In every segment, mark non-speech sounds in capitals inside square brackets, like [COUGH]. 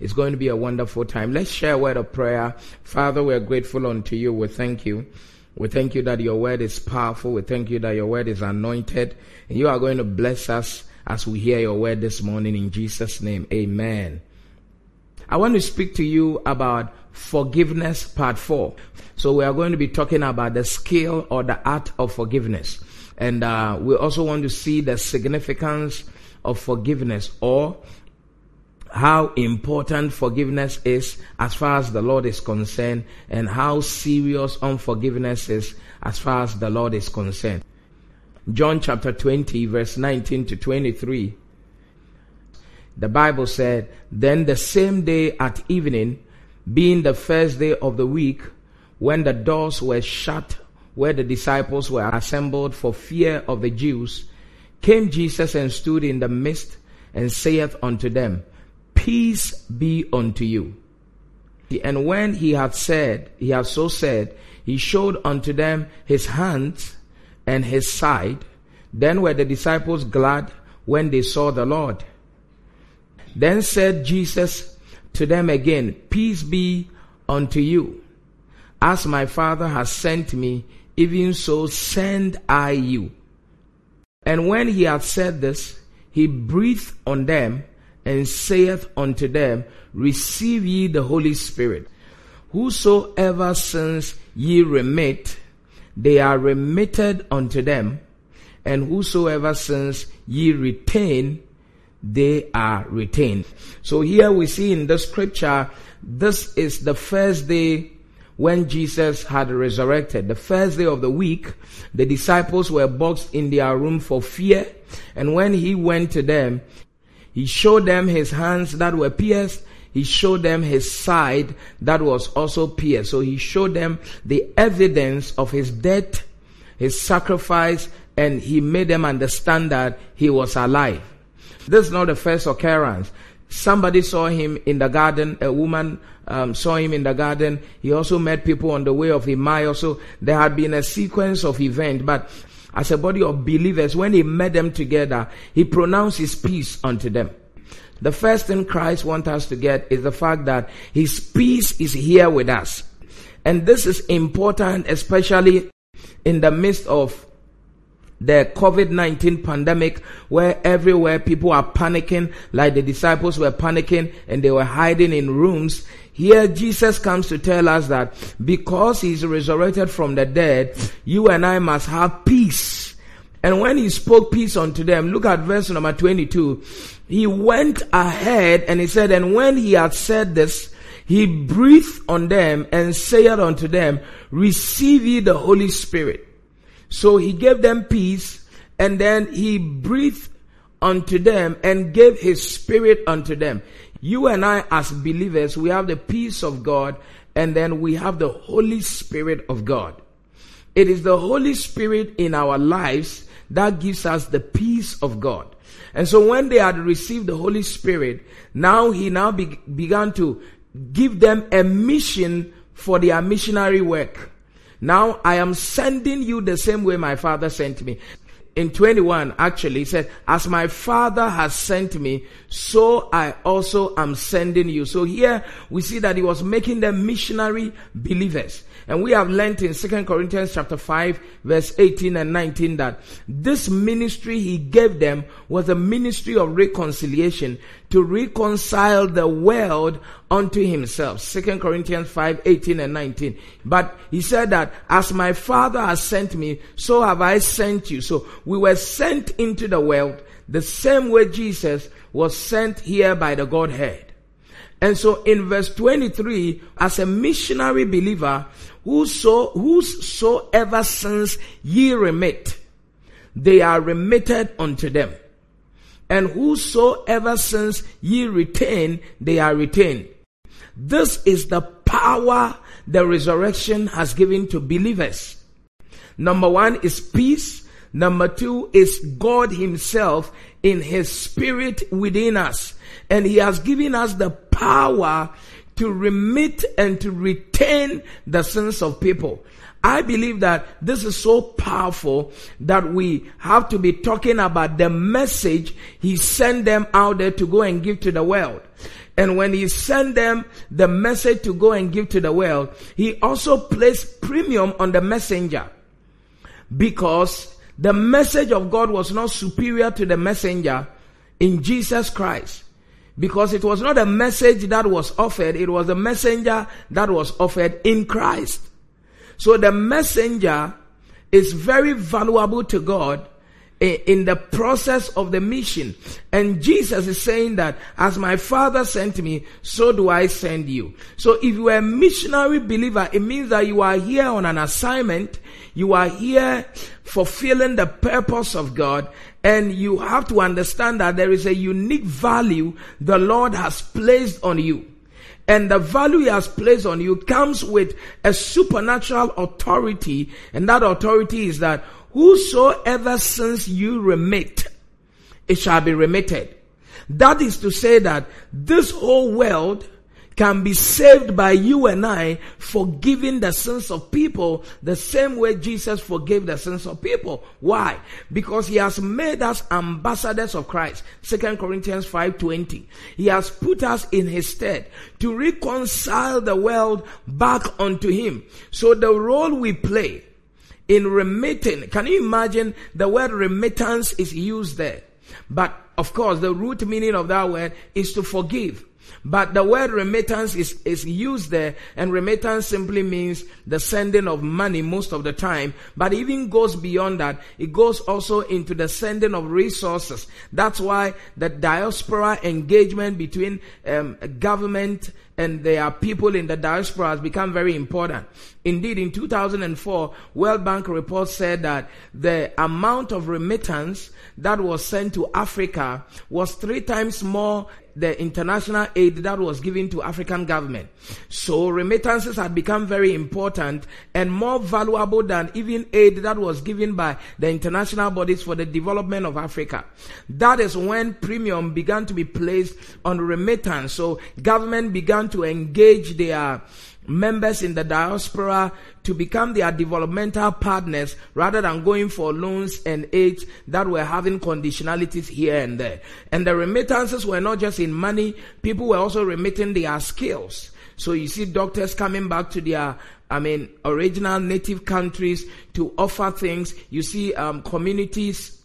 It's going to be a wonderful time. Let's share a word of prayer. Father, we're grateful unto you. We thank you. We thank you that your word is powerful. We thank you that your word is anointed. And you are going to bless us as we hear your word this morning in Jesus' name. Amen. I want to speak to you about forgiveness part four. So we are going to be talking about the skill or the art of forgiveness. And uh, we also want to see the significance of forgiveness or how important forgiveness is as far as the Lord is concerned and how serious unforgiveness is as far as the Lord is concerned. John chapter 20 verse 19 to 23. The Bible said, Then the same day at evening, being the first day of the week, when the doors were shut where the disciples were assembled for fear of the Jews, came Jesus and stood in the midst and saith unto them, Peace be unto you. And when he had said, he had so said, he showed unto them his hands and his side. Then were the disciples glad when they saw the Lord. Then said Jesus to them again, Peace be unto you. As my Father has sent me, even so send I you. And when he had said this, he breathed on them and saith unto them, Receive ye the Holy Spirit. Whosoever sins ye remit, they are remitted unto them, and whosoever sins ye retain, they are retained. So here we see in the scripture, this is the first day when Jesus had resurrected. The first day of the week, the disciples were boxed in their room for fear. And when he went to them, he showed them his hands that were pierced. He showed them his side that was also pierced. So he showed them the evidence of his death, his sacrifice, and he made them understand that he was alive. This is not the first occurrence. Somebody saw him in the garden. A woman um, saw him in the garden. He also met people on the way of Emmaus. So there had been a sequence of events. But as a body of believers, when he met them together, he pronounced his peace unto them. The first thing Christ wants us to get is the fact that his peace is here with us. And this is important, especially in the midst of the COVID-19 pandemic where everywhere people are panicking like the disciples were panicking and they were hiding in rooms. Here Jesus comes to tell us that because he's resurrected from the dead, you and I must have peace. And when he spoke peace unto them, look at verse number 22. He went ahead and he said, and when he had said this, he breathed on them and said unto them, receive ye the Holy Spirit. So he gave them peace and then he breathed unto them and gave his spirit unto them. You and I as believers, we have the peace of God and then we have the Holy Spirit of God. It is the Holy Spirit in our lives that gives us the peace of God. And so when they had received the Holy Spirit, now he now be- began to give them a mission for their missionary work. Now I am sending you the same way my father sent me. In 21, actually, he said, as my father has sent me, so I also am sending you. So here we see that he was making them missionary believers. And we have learned in 2 Corinthians chapter 5 verse 18 and 19 that this ministry he gave them was a ministry of reconciliation to reconcile the world unto himself. 2 Corinthians 5, 18 and 19. But he said that as my father has sent me, so have I sent you. So we were sent into the world the same way Jesus was sent here by the Godhead. And so in verse 23, as a missionary believer, whoso, whosoever sins ye remit, they are remitted unto them. And whosoever sins ye retain, they are retained. This is the power the resurrection has given to believers. Number one is peace. Number two is God himself in his spirit within us. And he has given us the power to remit and to retain the sins of people. I believe that this is so powerful that we have to be talking about the message he sent them out there to go and give to the world. And when he sent them the message to go and give to the world, he also placed premium on the messenger because the message of God was not superior to the messenger in Jesus Christ. Because it was not a message that was offered, it was a messenger that was offered in Christ. So the messenger is very valuable to God in the process of the mission. And Jesus is saying that as my father sent me, so do I send you. So if you are a missionary believer, it means that you are here on an assignment. You are here fulfilling the purpose of God. And you have to understand that there is a unique value the Lord has placed on you. And the value he has placed on you comes with a supernatural authority. And that authority is that whosoever sins you remit, it shall be remitted. That is to say that this whole world can be saved by you and I forgiving the sins of people the same way Jesus forgave the sins of people. Why? Because he has made us ambassadors of Christ. 2 Corinthians 5:20. He has put us in his stead to reconcile the world back unto him. So the role we play in remitting, can you imagine the word remittance is used there? But of course, the root meaning of that word is to forgive. But the word remittance is, is used there, and remittance simply means the sending of money most of the time. But even goes beyond that. It goes also into the sending of resources. That's why the diaspora engagement between um, government and their people in the diaspora has become very important. Indeed, in 2004, World Bank report said that the amount of remittance that was sent to Africa was three times more the international aid that was given to African government. So remittances had become very important and more valuable than even aid that was given by the international bodies for the development of Africa. That is when premium began to be placed on remittance. So government began to engage their members in the diaspora to become their developmental partners rather than going for loans and aids that were having conditionalities here and there. And the remittances were not just in money, people were also remitting their skills. So you see doctors coming back to their I mean, original native countries to offer things. You see, um, communities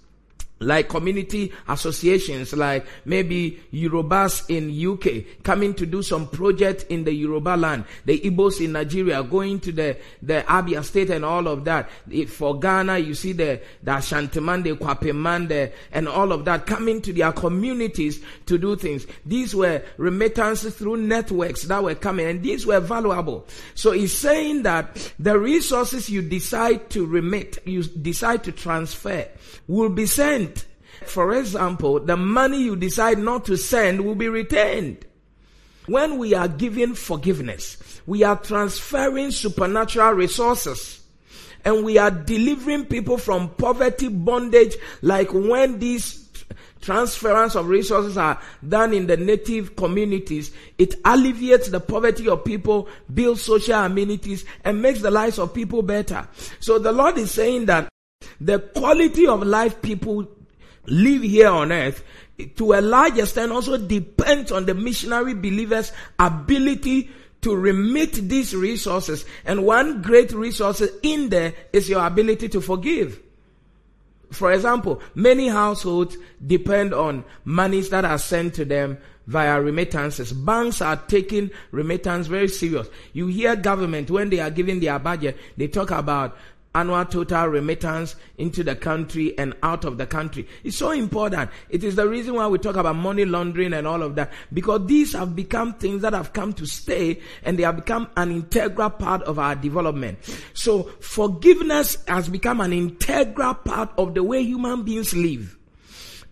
like community associations like maybe Yorubas in UK coming to do some project in the Yoruba land, the Igbos in Nigeria going to the, the Abia state and all of that. For Ghana, you see the, the Ashantiman, the Kwapemande and all of that coming to their communities to do things. These were remittances through networks that were coming and these were valuable. So he's saying that the resources you decide to remit, you decide to transfer will be sent. For example, the money you decide not to send will be retained. When we are giving forgiveness, we are transferring supernatural resources and we are delivering people from poverty bondage like when these transference of resources are done in the native communities, it alleviates the poverty of people, builds social amenities, and makes the lives of people better. So the Lord is saying that the quality of life people live here on earth to a large extent also depends on the missionary believers' ability to remit these resources. And one great resource in there is your ability to forgive. For example, many households depend on monies that are sent to them via remittances. Banks are taking remittance very serious. You hear government when they are giving their budget, they talk about annual total remittance into the country and out of the country. It's so important. It is the reason why we talk about money laundering and all of that because these have become things that have come to stay and they have become an integral part of our development. So forgiveness has become an integral part of the way human beings live.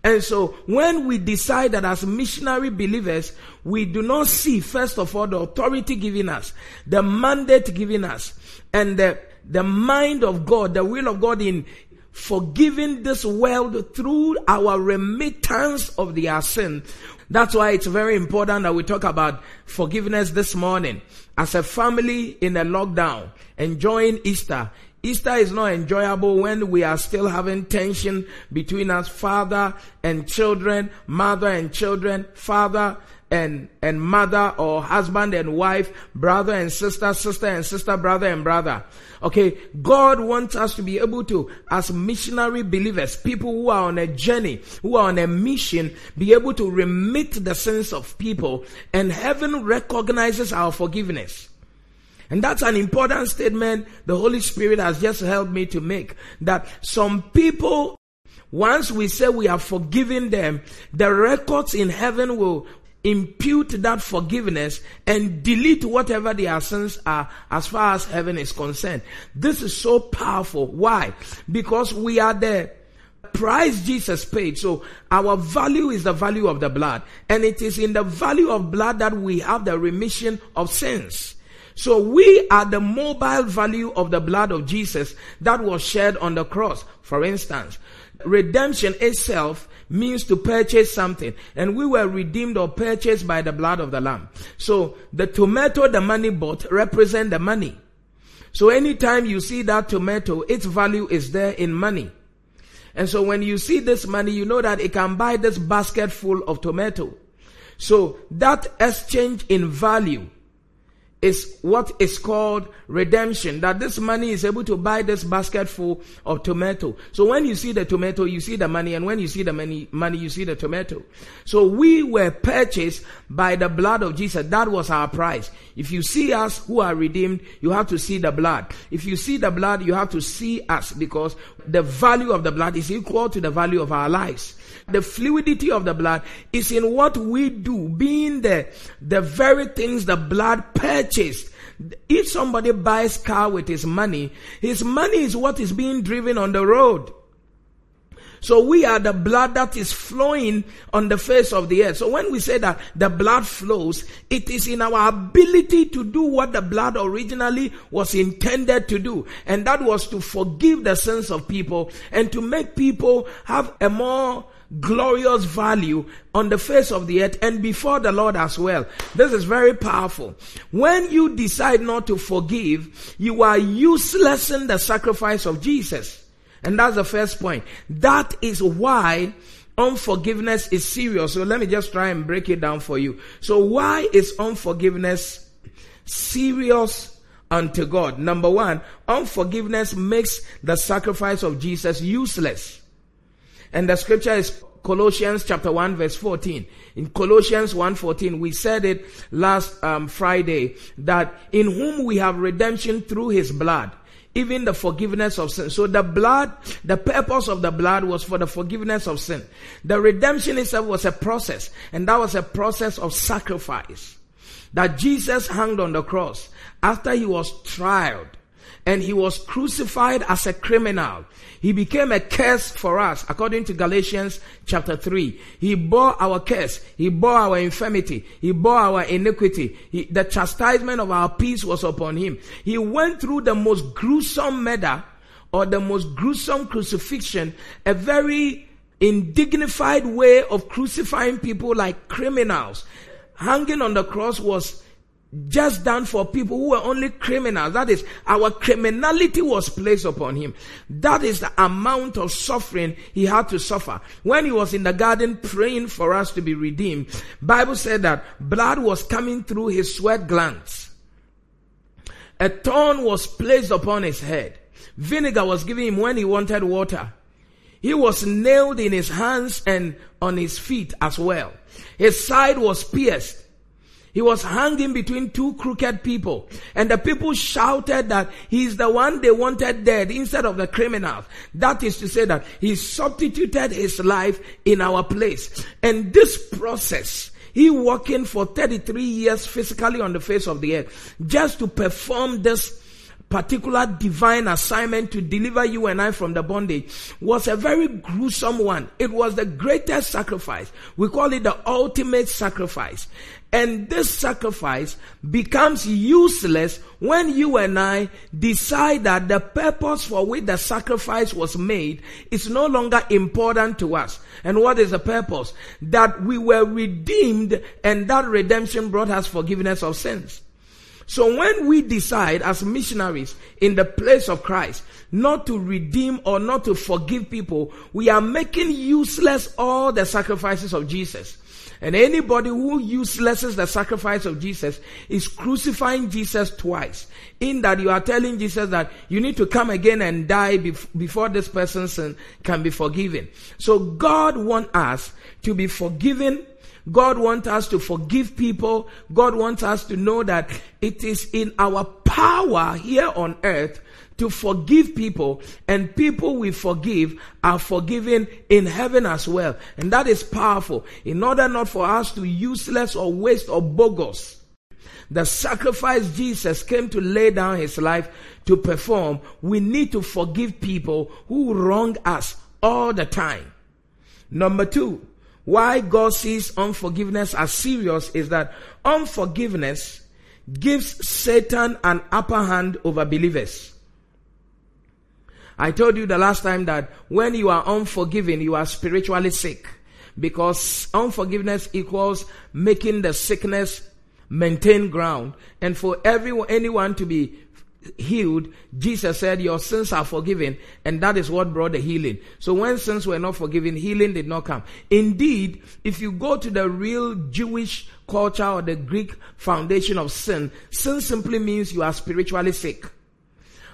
And so when we decide that as missionary believers, we do not see, first of all, the authority given us, the mandate given us, and the the mind of God, the will of God in forgiving this world through our remittance of their sin. That's why it's very important that we talk about forgiveness this morning. As a family in a lockdown, enjoying Easter. Easter is not enjoyable when we are still having tension between us, father and children, mother and children, father and, and mother or husband and wife, brother and sister, sister and sister, brother and brother. Okay. God wants us to be able to, as missionary believers, people who are on a journey, who are on a mission, be able to remit the sins of people and heaven recognizes our forgiveness. And that's an important statement the Holy Spirit has just helped me to make. That some people, once we say we have forgiven them, the records in heaven will impute that forgiveness and delete whatever their sins are as far as heaven is concerned. This is so powerful. Why? Because we are the price Jesus paid. So our value is the value of the blood. And it is in the value of blood that we have the remission of sins. So we are the mobile value of the blood of Jesus that was shed on the cross. For instance, redemption itself means to purchase something and we were redeemed or purchased by the blood of the lamb. So the tomato the money bought represent the money. So anytime you see that tomato, its value is there in money. And so when you see this money, you know that it can buy this basket full of tomato. So that exchange in value is what is called redemption. That this money is able to buy this basket full of tomato. So when you see the tomato, you see the money, and when you see the money, money, you see the tomato. So we were purchased by the blood of Jesus. That was our price. If you see us who are redeemed, you have to see the blood. If you see the blood, you have to see us because the value of the blood is equal to the value of our lives. The fluidity of the blood is in what we do, being the, the very things the blood purchased. If somebody buys car with his money, his money is what is being driven on the road. So we are the blood that is flowing on the face of the earth. So when we say that the blood flows, it is in our ability to do what the blood originally was intended to do. And that was to forgive the sins of people and to make people have a more glorious value on the face of the earth and before the Lord as well. This is very powerful. When you decide not to forgive, you are useless in the sacrifice of Jesus. And that's the first point. That is why unforgiveness is serious. So let me just try and break it down for you. So why is unforgiveness serious unto God? Number one, unforgiveness makes the sacrifice of Jesus useless. And the scripture is Colossians chapter 1 verse 14. In Colossians 1:14, we said it last um, Friday that in whom we have redemption through his blood, even the forgiveness of sin. So the blood, the purpose of the blood was for the forgiveness of sin. The redemption itself was a process, and that was a process of sacrifice. That Jesus hung on the cross after he was tried and he was crucified as a criminal. He became a curse for us, according to Galatians chapter 3. He bore our curse. He bore our infirmity. He bore our iniquity. He, the chastisement of our peace was upon him. He went through the most gruesome murder or the most gruesome crucifixion, a very indignified way of crucifying people like criminals. Hanging on the cross was just done for people who were only criminals. That is, our criminality was placed upon him. That is the amount of suffering he had to suffer. When he was in the garden praying for us to be redeemed, Bible said that blood was coming through his sweat glands. A thorn was placed upon his head. Vinegar was given him when he wanted water. He was nailed in his hands and on his feet as well. His side was pierced. He was hanging between two crooked people. And the people shouted that he's the one they wanted dead instead of the criminals. That is to say that he substituted his life in our place. And this process, he working for 33 years physically on the face of the earth just to perform this particular divine assignment to deliver you and I from the bondage was a very gruesome one. It was the greatest sacrifice. We call it the ultimate sacrifice. And this sacrifice becomes useless when you and I decide that the purpose for which the sacrifice was made is no longer important to us. And what is the purpose? That we were redeemed and that redemption brought us forgiveness of sins. So when we decide as missionaries in the place of Christ not to redeem or not to forgive people, we are making useless all the sacrifices of Jesus. And anybody who uselesses the sacrifice of Jesus is crucifying Jesus twice. In that you are telling Jesus that you need to come again and die bef- before this person's sin can be forgiven. So God wants us to be forgiven God wants us to forgive people. God wants us to know that it is in our power here on earth to forgive people and people we forgive are forgiven in heaven as well. And that is powerful in order not for us to useless or waste or bogus. The sacrifice Jesus came to lay down his life to perform. We need to forgive people who wrong us all the time. Number two, why God sees unforgiveness as serious is that unforgiveness gives Satan an upper hand over believers. I told you the last time that when you are unforgiving, you are spiritually sick because unforgiveness equals making the sickness maintain ground. And for everyone, anyone to be healed, Jesus said, Your sins are forgiven, and that is what brought the healing. So when sins were not forgiven, healing did not come. Indeed, if you go to the real Jewish culture or the Greek foundation of sin, sin simply means you are spiritually sick.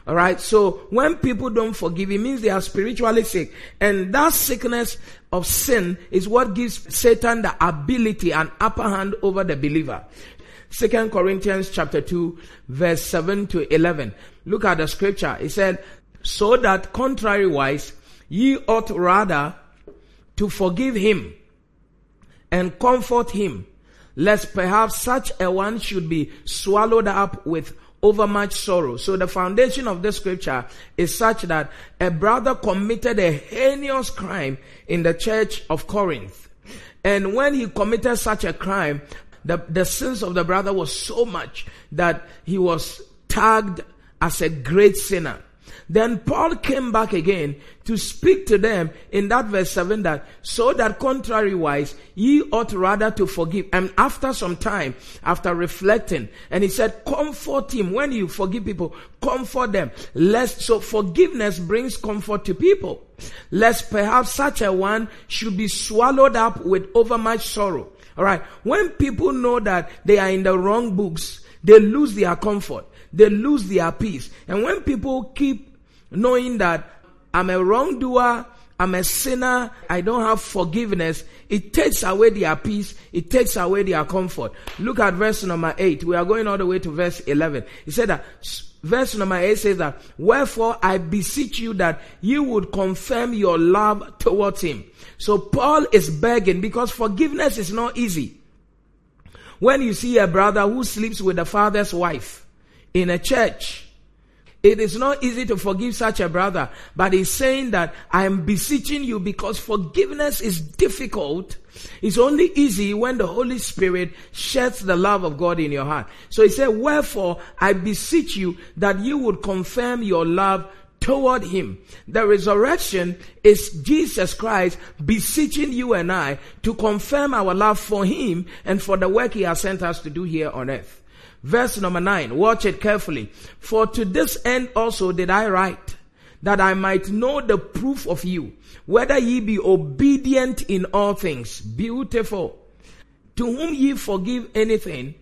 Alright, so when people don't forgive, it means they are spiritually sick. And that sickness of sin is what gives Satan the ability and upper hand over the believer. Second Corinthians chapter 2 verse 7 to 11. Look at the scripture. It said, so that contrariwise ye ought rather to forgive him and comfort him, lest perhaps such a one should be swallowed up with overmuch sorrow. So the foundation of this scripture is such that a brother committed a heinous crime in the church of Corinth. And when he committed such a crime, the, the sins of the brother was so much that he was tagged as a great sinner. Then Paul came back again to speak to them in that verse 7 that so that contrariwise ye ought rather to forgive. And after some time, after reflecting, and he said, comfort him. When you forgive people, comfort them. Lest, so forgiveness brings comfort to people. Lest perhaps such a one should be swallowed up with overmuch sorrow. Alright. When people know that they are in the wrong books, they lose their comfort. They lose their peace. And when people keep knowing that I'm a wrongdoer, I'm a sinner, I don't have forgiveness, it takes away their peace, it takes away their comfort. Look at verse number 8. We are going all the way to verse 11. He said that, verse number 8 says that, Wherefore I beseech you that you would confirm your love towards him. So Paul is begging because forgiveness is not easy. When you see a brother who sleeps with the father's wife in a church, it is not easy to forgive such a brother, but he's saying that I am beseeching you because forgiveness is difficult. It's only easy when the Holy Spirit sheds the love of God in your heart. So he said, wherefore I beseech you that you would confirm your love toward him. The resurrection is Jesus Christ beseeching you and I to confirm our love for him and for the work he has sent us to do here on earth. Verse number nine, watch it carefully. For to this end also did I write, that I might know the proof of you, whether ye be obedient in all things. Beautiful. To whom ye forgive anything,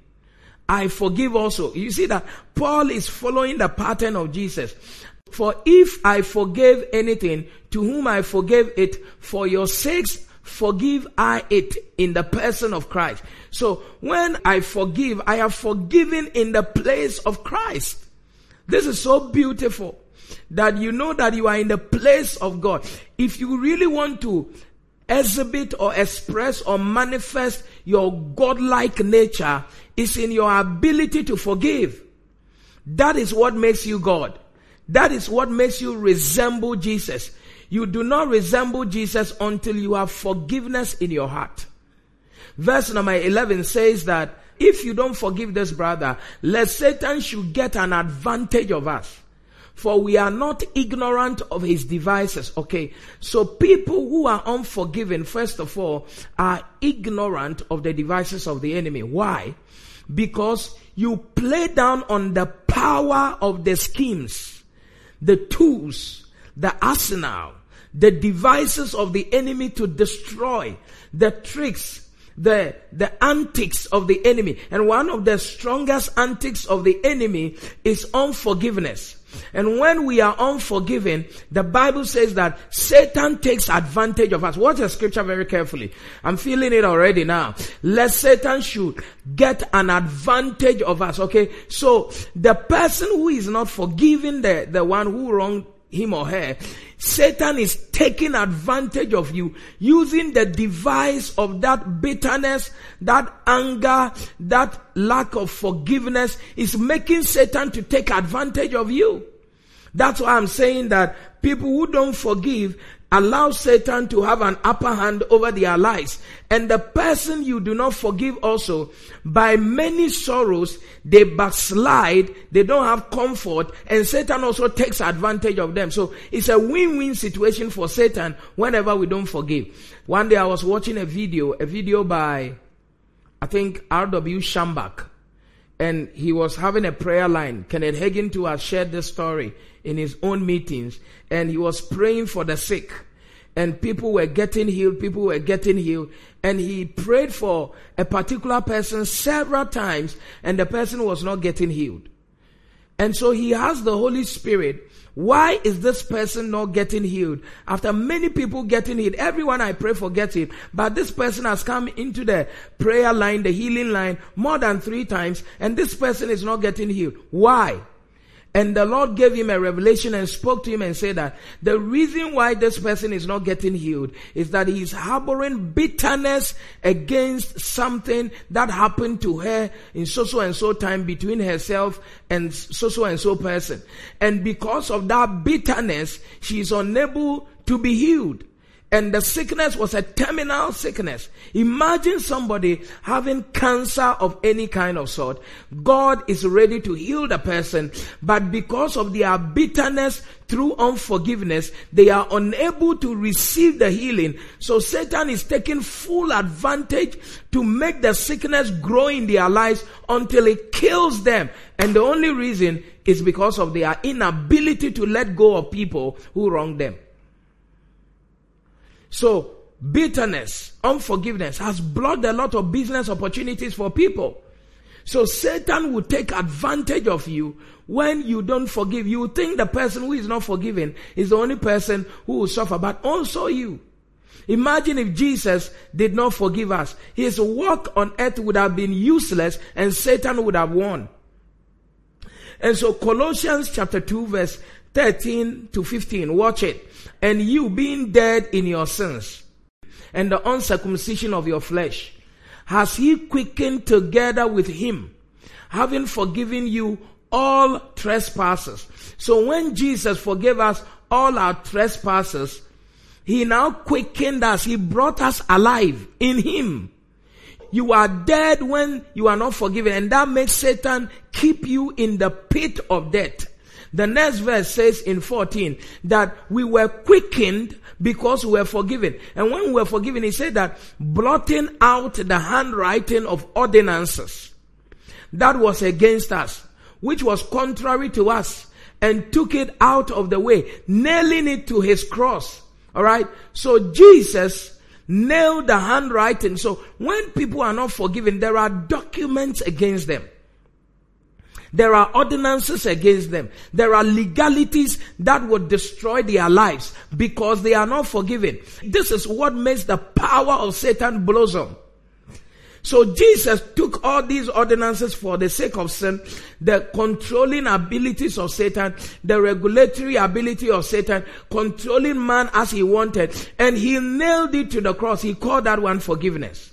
I forgive also. You see that Paul is following the pattern of Jesus. For if I forgave anything, to whom I forgave it, for your sakes forgive I it in the person of Christ. So when I forgive, I have forgiven in the place of Christ. This is so beautiful that you know that you are in the place of God. If you really want to exhibit or express or manifest your godlike nature, it's in your ability to forgive. That is what makes you God. That is what makes you resemble Jesus. You do not resemble Jesus until you have forgiveness in your heart. Verse number 11 says that if you don't forgive this brother, let Satan should get an advantage of us. For we are not ignorant of his devices. Okay. So people who are unforgiving, first of all, are ignorant of the devices of the enemy. Why? Because you play down on the power of the schemes, the tools, the arsenal, the devices of the enemy to destroy, the tricks, the, the antics of the enemy. And one of the strongest antics of the enemy is unforgiveness. And when we are unforgiven, the Bible says that Satan takes advantage of us. Watch the scripture very carefully. I'm feeling it already now. Lest Satan should get an advantage of us. Okay. So the person who is not forgiving the, the one who wronged him or her, Satan is taking advantage of you using the device of that bitterness, that anger, that lack of forgiveness is making Satan to take advantage of you. That's why I'm saying that people who don't forgive allow Satan to have an upper hand over their lives. And the person you do not forgive also, by many sorrows, they backslide, they don't have comfort, and Satan also takes advantage of them. So it's a win-win situation for Satan whenever we don't forgive. One day I was watching a video, a video by, I think, R.W. Schambach, and he was having a prayer line. Kenneth Hagin too has shared this story in his own meetings and he was praying for the sick and people were getting healed, people were getting healed. And he prayed for a particular person several times and the person was not getting healed. And so he asked the Holy Spirit, why is this person not getting healed? After many people getting healed, everyone I pray for gets it, but this person has come into the prayer line, the healing line, more than three times, and this person is not getting healed. Why? And the Lord gave him a revelation and spoke to him and said that the reason why this person is not getting healed is that he's harboring bitterness against something that happened to her in so so and so time between herself and so so and so person. And because of that bitterness, she is unable to be healed and the sickness was a terminal sickness. Imagine somebody having cancer of any kind of sort. God is ready to heal the person, but because of their bitterness through unforgiveness, they are unable to receive the healing. So Satan is taking full advantage to make the sickness grow in their lives until it kills them. And the only reason is because of their inability to let go of people who wrong them. So, bitterness, unforgiveness has blocked a lot of business opportunities for people. So Satan will take advantage of you when you don't forgive. You think the person who is not forgiven is the only person who will suffer, but also you. Imagine if Jesus did not forgive us. His work on earth would have been useless and Satan would have won. And so Colossians chapter 2 verse 13 to 15, watch it and you being dead in your sins and the uncircumcision of your flesh, has he quickened together with him, having forgiven you all trespasses. So when Jesus forgave us all our trespasses, he now quickened us. He brought us alive in him. You are dead when you are not forgiven and that makes Satan keep you in the pit of death. The next verse says in 14 that we were quickened because we were forgiven. And when we were forgiven, he said that blotting out the handwriting of ordinances that was against us, which was contrary to us, and took it out of the way, nailing it to his cross. Alright? So Jesus nailed the handwriting. So when people are not forgiven, there are documents against them. There are ordinances against them. There are legalities that would destroy their lives because they are not forgiven. This is what makes the power of Satan blossom. So Jesus took all these ordinances for the sake of sin, the controlling abilities of Satan, the regulatory ability of Satan, controlling man as he wanted, and he nailed it to the cross. He called that one forgiveness.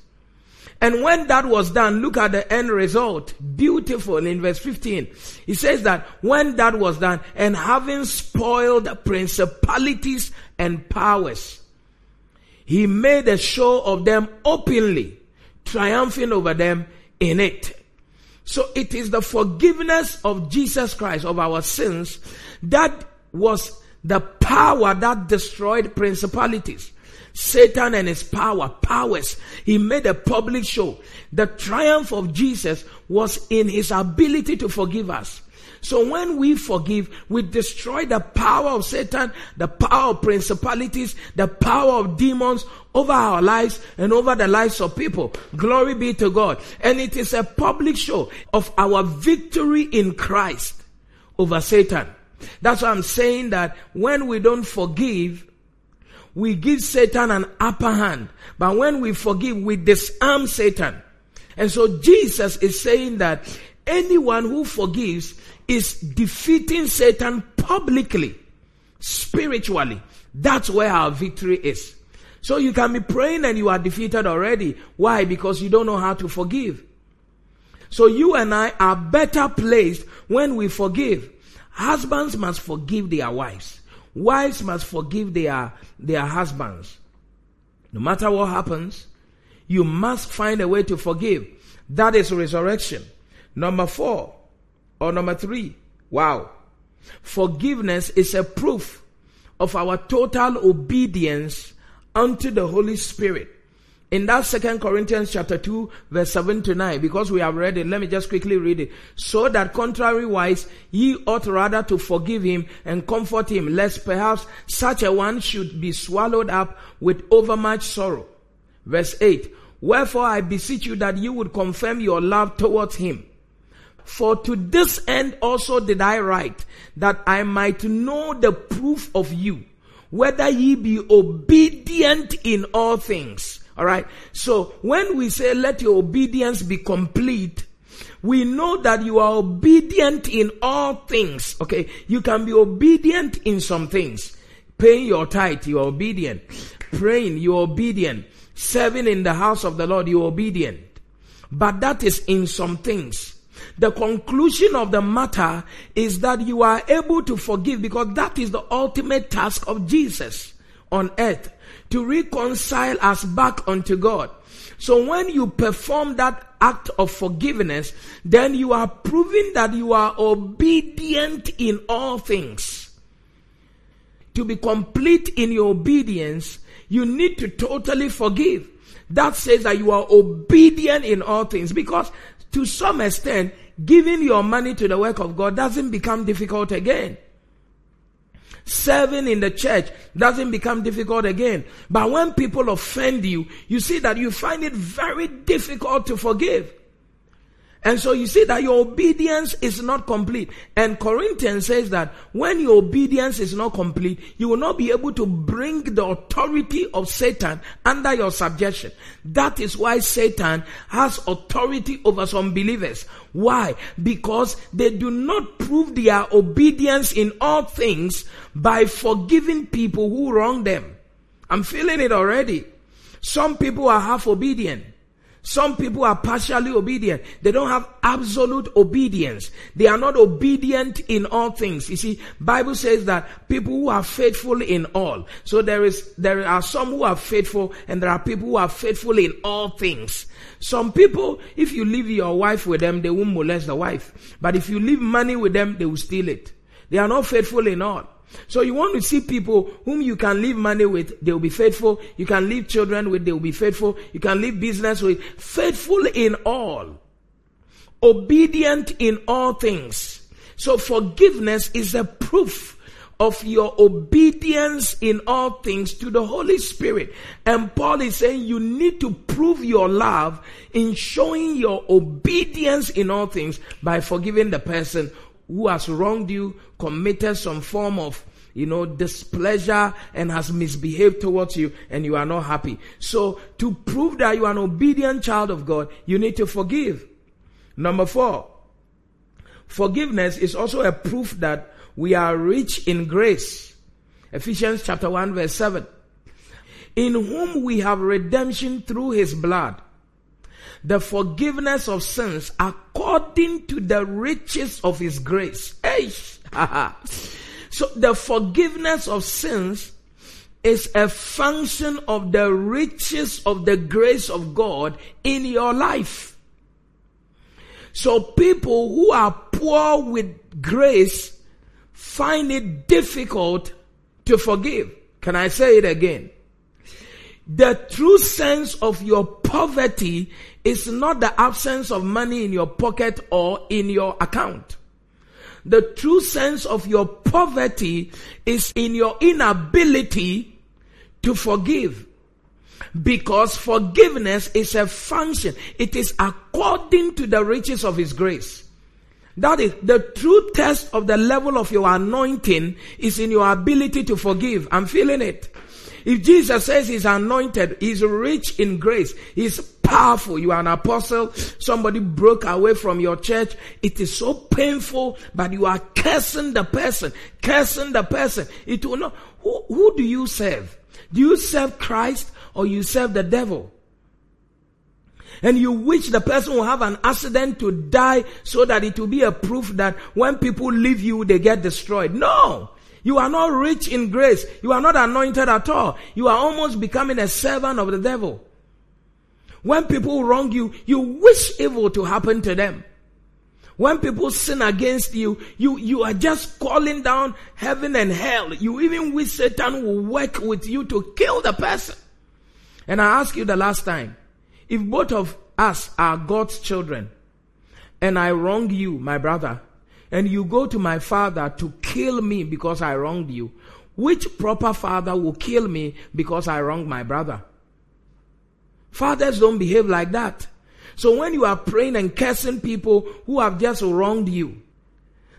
And when that was done, look at the end result. Beautiful in verse 15. He says that when that was done and having spoiled principalities and powers, he made a show of them openly, triumphing over them in it. So it is the forgiveness of Jesus Christ of our sins that was the power that destroyed principalities. Satan and his power, powers. He made a public show. The triumph of Jesus was in his ability to forgive us. So when we forgive, we destroy the power of Satan, the power of principalities, the power of demons over our lives and over the lives of people. Glory be to God. And it is a public show of our victory in Christ over Satan. That's why I'm saying that when we don't forgive, we give Satan an upper hand. But when we forgive, we disarm Satan. And so Jesus is saying that anyone who forgives is defeating Satan publicly, spiritually. That's where our victory is. So you can be praying and you are defeated already. Why? Because you don't know how to forgive. So you and I are better placed when we forgive. Husbands must forgive their wives. Wives must forgive their, their husbands. No matter what happens, you must find a way to forgive. That is resurrection. Number four, or number three, wow. Forgiveness is a proof of our total obedience unto the Holy Spirit. In that second Corinthians chapter 2 verse 7 to 9, because we have read it, let me just quickly read it. So that contrariwise ye ought rather to forgive him and comfort him, lest perhaps such a one should be swallowed up with overmuch sorrow. Verse 8, Wherefore I beseech you that you would confirm your love towards him. For to this end also did I write, that I might know the proof of you, whether ye be obedient in all things. Alright? So when we say let your obedience be complete, we know that you are obedient in all things. Okay? You can be obedient in some things. Paying your tithe, you are obedient. Praying, you are obedient. Serving in the house of the Lord, you are obedient. But that is in some things. The conclusion of the matter is that you are able to forgive because that is the ultimate task of Jesus on earth to reconcile us back unto God. So when you perform that act of forgiveness, then you are proving that you are obedient in all things. To be complete in your obedience, you need to totally forgive. That says that you are obedient in all things because to some extent, giving your money to the work of God doesn't become difficult again. Serving in the church doesn't become difficult again. But when people offend you, you see that you find it very difficult to forgive. And so you see that your obedience is not complete. And Corinthians says that when your obedience is not complete, you will not be able to bring the authority of Satan under your subjection. That is why Satan has authority over some believers. Why? Because they do not prove their obedience in all things by forgiving people who wrong them. I'm feeling it already. Some people are half obedient. Some people are partially obedient. They don't have absolute obedience. They are not obedient in all things. You see, Bible says that people who are faithful in all. So there is, there are some who are faithful and there are people who are faithful in all things. Some people, if you leave your wife with them, they won't molest the wife. But if you leave money with them, they will steal it. They are not faithful in all. So you want to see people whom you can leave money with, they will be faithful. You can leave children with, they will be faithful. You can leave business with, faithful in all. Obedient in all things. So forgiveness is a proof of your obedience in all things to the Holy Spirit. And Paul is saying you need to prove your love in showing your obedience in all things by forgiving the person who has wronged you, committed some form of you know, displeasure and has misbehaved towards you and you are not happy. So to prove that you are an obedient child of God, you need to forgive. Number four, forgiveness is also a proof that we are rich in grace. Ephesians chapter 1 verse 7. In whom we have redemption through his blood the forgiveness of sins according to the riches of his grace. Hey. [LAUGHS] so the forgiveness of sins is a function of the riches of the grace of God in your life. So people who are poor with grace find it difficult to forgive. Can I say it again? The true sense of your poverty is not the absence of money in your pocket or in your account. the true sense of your poverty is in your inability to forgive. Because forgiveness is a function. It is according to the riches of His grace. That is the true test of the level of your anointing is in your ability to forgive. I'm feeling it. If Jesus says he's anointed, he's rich in grace, he's powerful. You are an apostle. Somebody broke away from your church. It is so painful, but you are cursing the person, cursing the person. It will not. Who, who do you serve? Do you serve Christ or you serve the devil? And you wish the person will have an accident to die so that it will be a proof that when people leave you, they get destroyed. No! You are not rich in grace. You are not anointed at all. You are almost becoming a servant of the devil. When people wrong you, you wish evil to happen to them. When people sin against you, you, you are just calling down heaven and hell. You even wish Satan will work with you to kill the person. And I ask you the last time, if both of us are God's children, and I wrong you, my brother, and you go to my father to kill me because I wronged you, which proper father will kill me because I wronged my brother? Fathers don't behave like that. So when you are praying and cursing people who have just wronged you,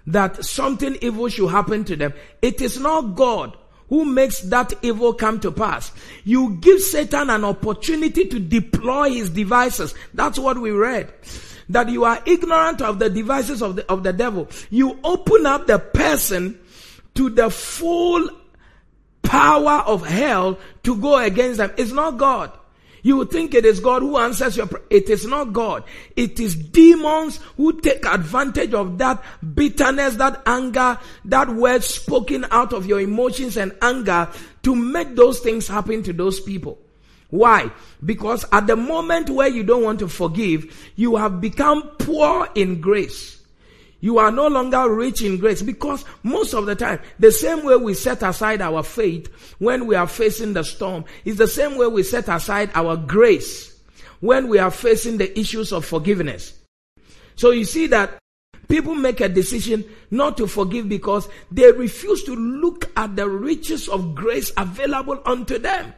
that something evil should happen to them, it is not God who makes that evil come to pass. You give Satan an opportunity to deploy his devices. That's what we read that you are ignorant of the devices of the, of the devil. You open up the person to the full power of hell to go against them. It's not God. You think it is God who answers your prayer. It is not God. It is demons who take advantage of that bitterness, that anger, that word spoken out of your emotions and anger to make those things happen to those people. Why? Because at the moment where you don't want to forgive, you have become poor in grace. You are no longer rich in grace because most of the time, the same way we set aside our faith when we are facing the storm is the same way we set aside our grace when we are facing the issues of forgiveness. So you see that people make a decision not to forgive because they refuse to look at the riches of grace available unto them.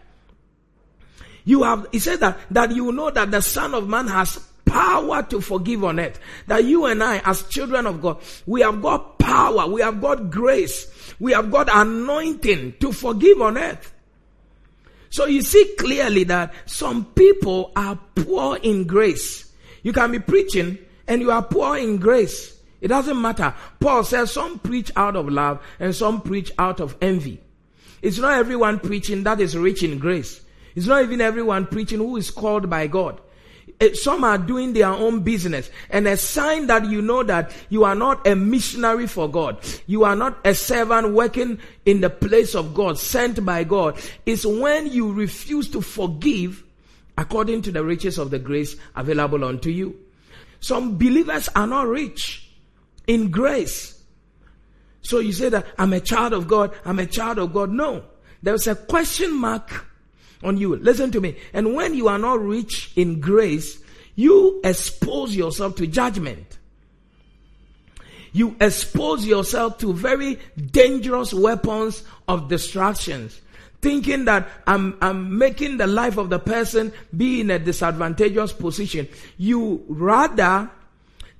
You have, he said that, that you know that the Son of Man has power to forgive on earth. That you and I, as children of God, we have got power, we have got grace, we have got anointing to forgive on earth. So you see clearly that some people are poor in grace. You can be preaching and you are poor in grace. It doesn't matter. Paul says some preach out of love and some preach out of envy. It's not everyone preaching that is rich in grace. It's not even everyone preaching who is called by God. Eh, some are doing their own business. And a sign that you know that you are not a missionary for God, you are not a servant working in the place of God, sent by God, is when you refuse to forgive according to the riches of the grace available unto you. Some believers are not rich in grace. So you say that I'm a child of God, I'm a child of God. No. There's a question mark on you. Listen to me. And when you are not rich in grace, you expose yourself to judgment. You expose yourself to very dangerous weapons of distractions. Thinking that I'm, I'm making the life of the person be in a disadvantageous position. You rather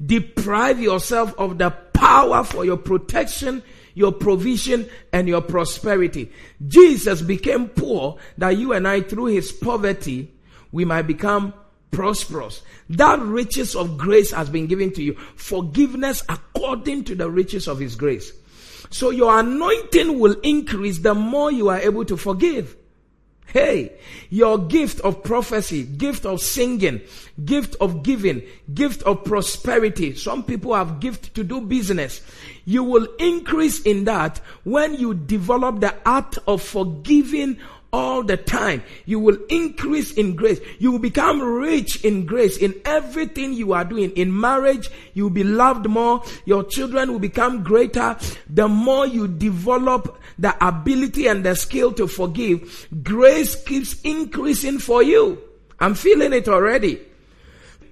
deprive yourself of the power for your protection your provision, and your prosperity. Jesus became poor that you and I, through his poverty, we might become prosperous. That riches of grace has been given to you. Forgiveness according to the riches of his grace. So your anointing will increase the more you are able to forgive. Hey, your gift of prophecy, gift of singing, gift of giving, gift of prosperity. Some people have gift to do business. You will increase in that when you develop the art of forgiving all the time. You will increase in grace. You will become rich in grace in everything you are doing. In marriage, you will be loved more. Your children will become greater. The more you develop the ability and the skill to forgive, grace keeps increasing for you. I'm feeling it already.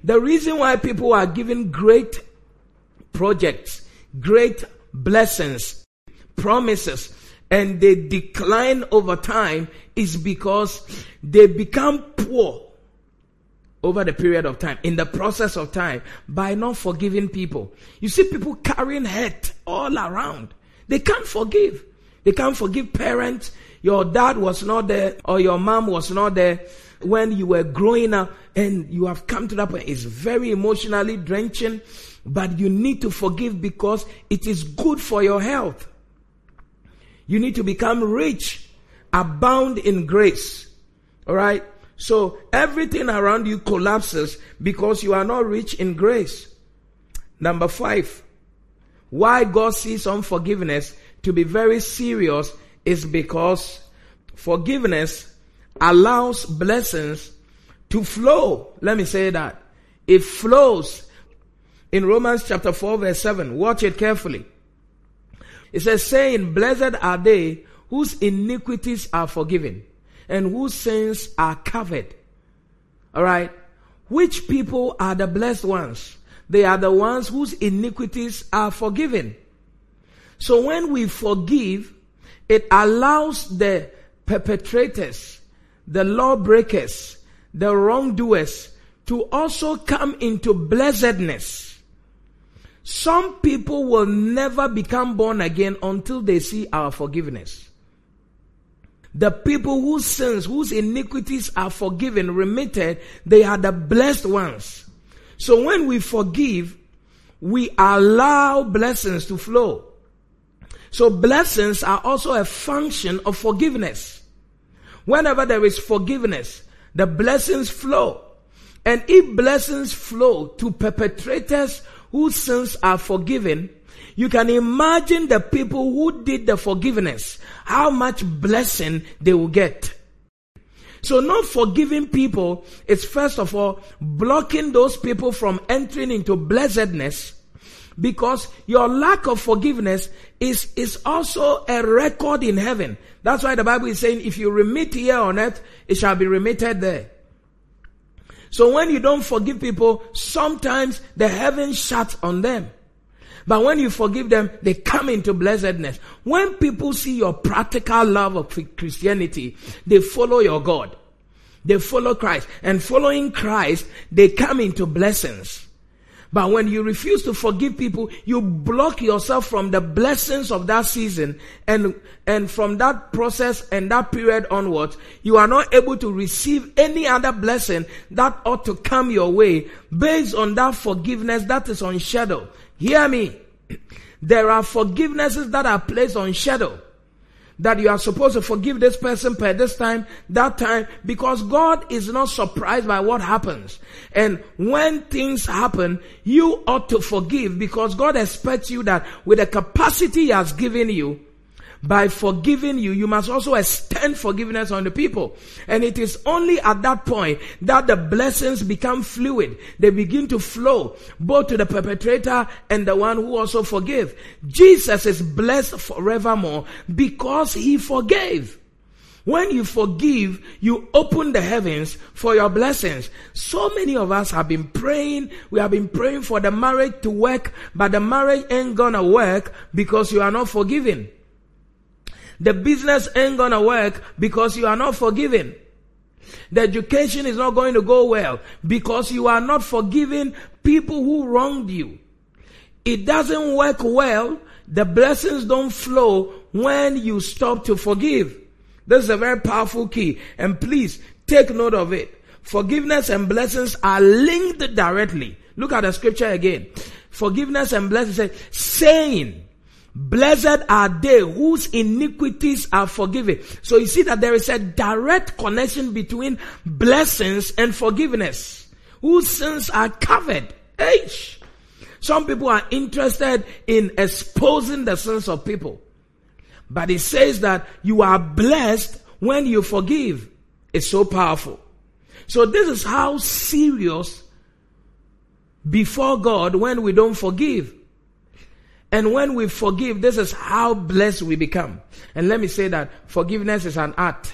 The reason why people are given great projects, great blessings, promises, and they decline over time is because they become poor over the period of time, in the process of time, by not forgiving people. You see people carrying hurt all around. They can't forgive. They can't forgive parents. Your dad was not there or your mom was not there when you were growing up and you have come to that point. It's very emotionally drenching, but you need to forgive because it is good for your health. You need to become rich, abound in grace. All right. So everything around you collapses because you are not rich in grace. Number five, why God sees unforgiveness to be very serious is because forgiveness allows blessings to flow. Let me say that. It flows. In Romans chapter 4 verse 7, watch it carefully. It says, saying, blessed are they whose iniquities are forgiven and whose sins are covered. Alright? Which people are the blessed ones? They are the ones whose iniquities are forgiven. So when we forgive, it allows the perpetrators, the lawbreakers, the wrongdoers to also come into blessedness. Some people will never become born again until they see our forgiveness. The people whose sins, whose iniquities are forgiven, remitted, they are the blessed ones. So when we forgive, we allow blessings to flow. So blessings are also a function of forgiveness. Whenever there is forgiveness, the blessings flow. And if blessings flow to perpetrators whose sins are forgiven, you can imagine the people who did the forgiveness, how much blessing they will get. So not forgiving people is first of all blocking those people from entering into blessedness because your lack of forgiveness is, is also a record in heaven. That's why the Bible is saying if you remit here on earth, it shall be remitted there. So when you don't forgive people, sometimes the heaven shut on them. But when you forgive them, they come into blessedness. When people see your practical love of Christianity, they follow your God. They follow Christ. And following Christ, they come into blessings. But when you refuse to forgive people, you block yourself from the blessings of that season. And, and from that process and that period onwards, you are not able to receive any other blessing that ought to come your way based on that forgiveness that is on shadow. Hear me. There are forgivenesses that are placed on shadow. That you are supposed to forgive this person per this time, that time, because God is not surprised by what happens. And when things happen, you ought to forgive because God expects you that with the capacity He has given you, by forgiving you, you must also extend forgiveness on the people. And it is only at that point that the blessings become fluid. They begin to flow both to the perpetrator and the one who also forgive. Jesus is blessed forevermore because he forgave. When you forgive, you open the heavens for your blessings. So many of us have been praying. We have been praying for the marriage to work, but the marriage ain't gonna work because you are not forgiving. The business ain't gonna work because you are not forgiven. The education is not going to go well because you are not forgiving people who wronged you. It doesn't work well. The blessings don't flow when you stop to forgive. This is a very powerful key. And please take note of it. Forgiveness and blessings are linked directly. Look at the scripture again. Forgiveness and blessings say saying Blessed are they whose iniquities are forgiven. So you see that there is a direct connection between blessings and forgiveness. Whose sins are covered. H. Some people are interested in exposing the sins of people. But it says that you are blessed when you forgive. It's so powerful. So this is how serious before God when we don't forgive. And when we forgive, this is how blessed we become. And let me say that forgiveness is an art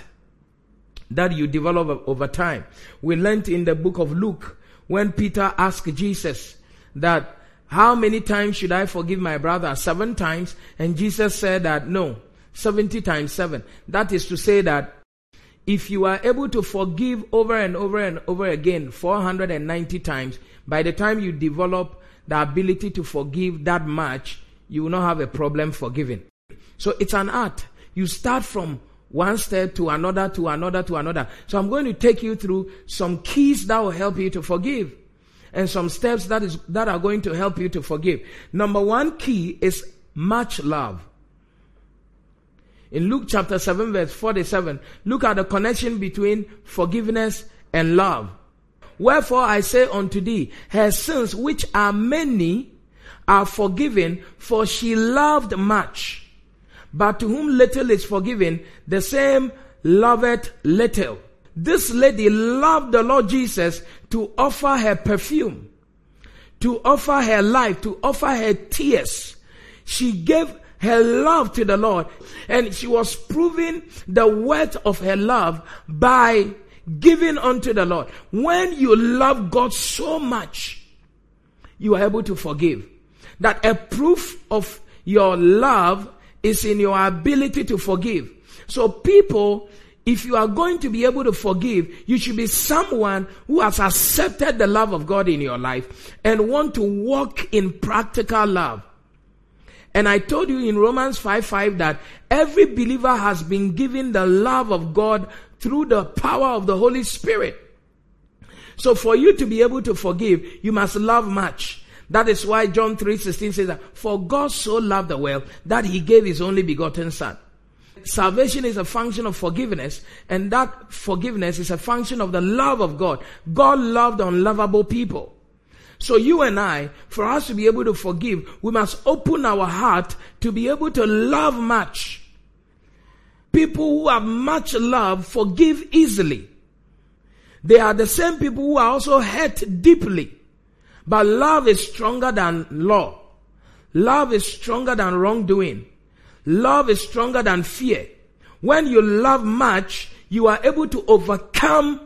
that you develop over time. We learned in the book of Luke when Peter asked Jesus that How many times should I forgive my brother? Seven times. And Jesus said that no, 70 times seven. That is to say that if you are able to forgive over and over and over again 490 times, by the time you develop the ability to forgive that much, you will not have a problem forgiving. So it's an art. You start from one step to another, to another, to another. So I'm going to take you through some keys that will help you to forgive and some steps that is, that are going to help you to forgive. Number one key is much love. In Luke chapter 7 verse 47, look at the connection between forgiveness and love. Wherefore I say unto thee, her sins which are many are forgiven, for she loved much. But to whom little is forgiven, the same loveth little. This lady loved the Lord Jesus to offer her perfume, to offer her life, to offer her tears. She gave her love to the Lord and she was proving the worth of her love by giving unto the Lord. When you love God so much, you are able to forgive. That a proof of your love is in your ability to forgive. So people if you are going to be able to forgive, you should be someone who has accepted the love of God in your life and want to walk in practical love. And I told you in Romans 5 5 that every believer has been given the love of God through the power of the Holy Spirit. So for you to be able to forgive, you must love much. That is why John 3 16 says that, For God so loved the world that he gave his only begotten son salvation is a function of forgiveness, and that forgiveness is a function of the love of God. God loved unlovable people. So you and I, for us to be able to forgive, we must open our heart to be able to love much. People who have much love forgive easily. They are the same people who are also hurt deeply. But love is stronger than law. Love is stronger than wrongdoing. Love is stronger than fear. When you love much, you are able to overcome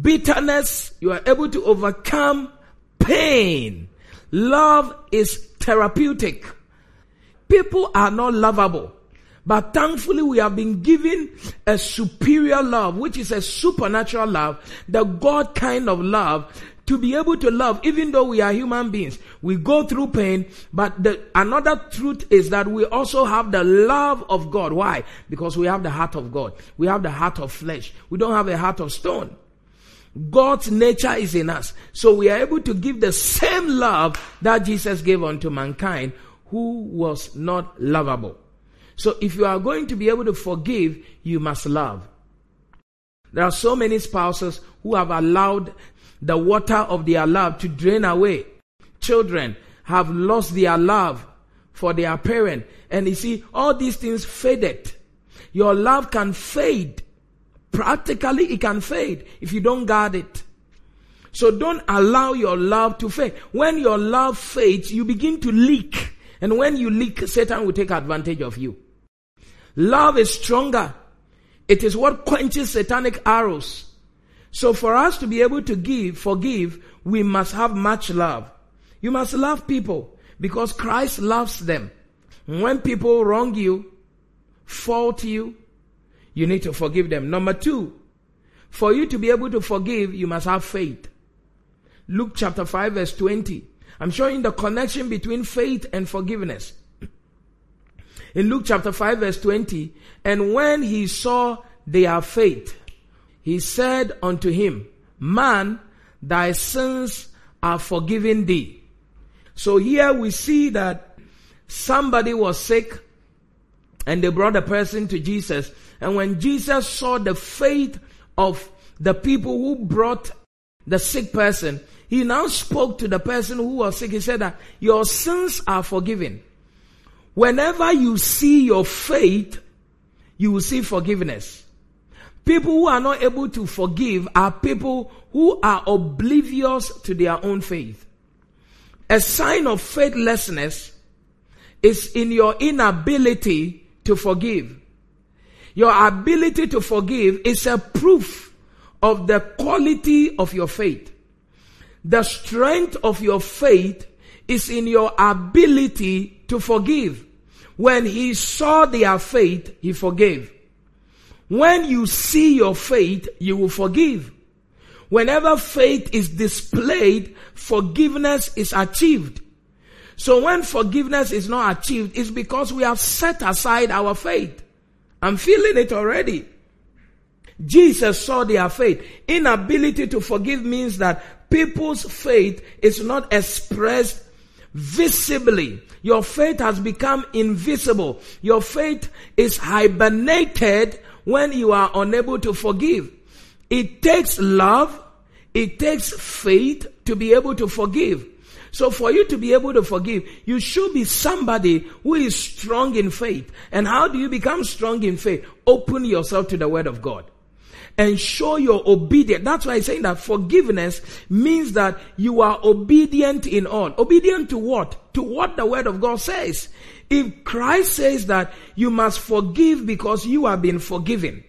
bitterness. You are able to overcome pain. Love is therapeutic. People are not lovable. But thankfully, we have been given a superior love, which is a supernatural love, the God kind of love to be able to love, even though we are human beings, we go through pain, but the, another truth is that we also have the love of God. Why? Because we have the heart of God. We have the heart of flesh. We don't have a heart of stone. God's nature is in us. So we are able to give the same love that Jesus gave unto mankind who was not lovable. So if you are going to be able to forgive, you must love. There are so many spouses who have allowed the water of their love to drain away. Children have lost their love for their parent. And you see, all these things faded. Your love can fade. Practically, it can fade if you don't guard it. So don't allow your love to fade. When your love fades, you begin to leak. And when you leak, Satan will take advantage of you. Love is stronger. It is what quenches satanic arrows. So for us to be able to give, forgive, we must have much love. You must love people because Christ loves them. When people wrong you, fault you, you need to forgive them. Number two, for you to be able to forgive, you must have faith. Luke chapter 5 verse 20. I'm showing the connection between faith and forgiveness. In Luke chapter 5 verse 20, and when he saw their faith, he said unto him, Man, thy sins are forgiven thee. So here we see that somebody was sick and they brought a person to Jesus. And when Jesus saw the faith of the people who brought the sick person, he now spoke to the person who was sick. He said that your sins are forgiven. Whenever you see your faith, you will see forgiveness. People who are not able to forgive are people who are oblivious to their own faith. A sign of faithlessness is in your inability to forgive. Your ability to forgive is a proof of the quality of your faith. The strength of your faith is in your ability to forgive. When he saw their faith, he forgave. When you see your faith, you will forgive. Whenever faith is displayed, forgiveness is achieved. So when forgiveness is not achieved, it's because we have set aside our faith. I'm feeling it already. Jesus saw their faith. Inability to forgive means that people's faith is not expressed visibly. Your faith has become invisible. Your faith is hibernated when you are unable to forgive. It takes love, it takes faith to be able to forgive. So for you to be able to forgive, you should be somebody who is strong in faith. And how do you become strong in faith? Open yourself to the word of God and show your obedience. That's why I'm saying that forgiveness means that you are obedient in all. Obedient to what? To what the word of God says. If Christ says that you must forgive because you have been forgiven,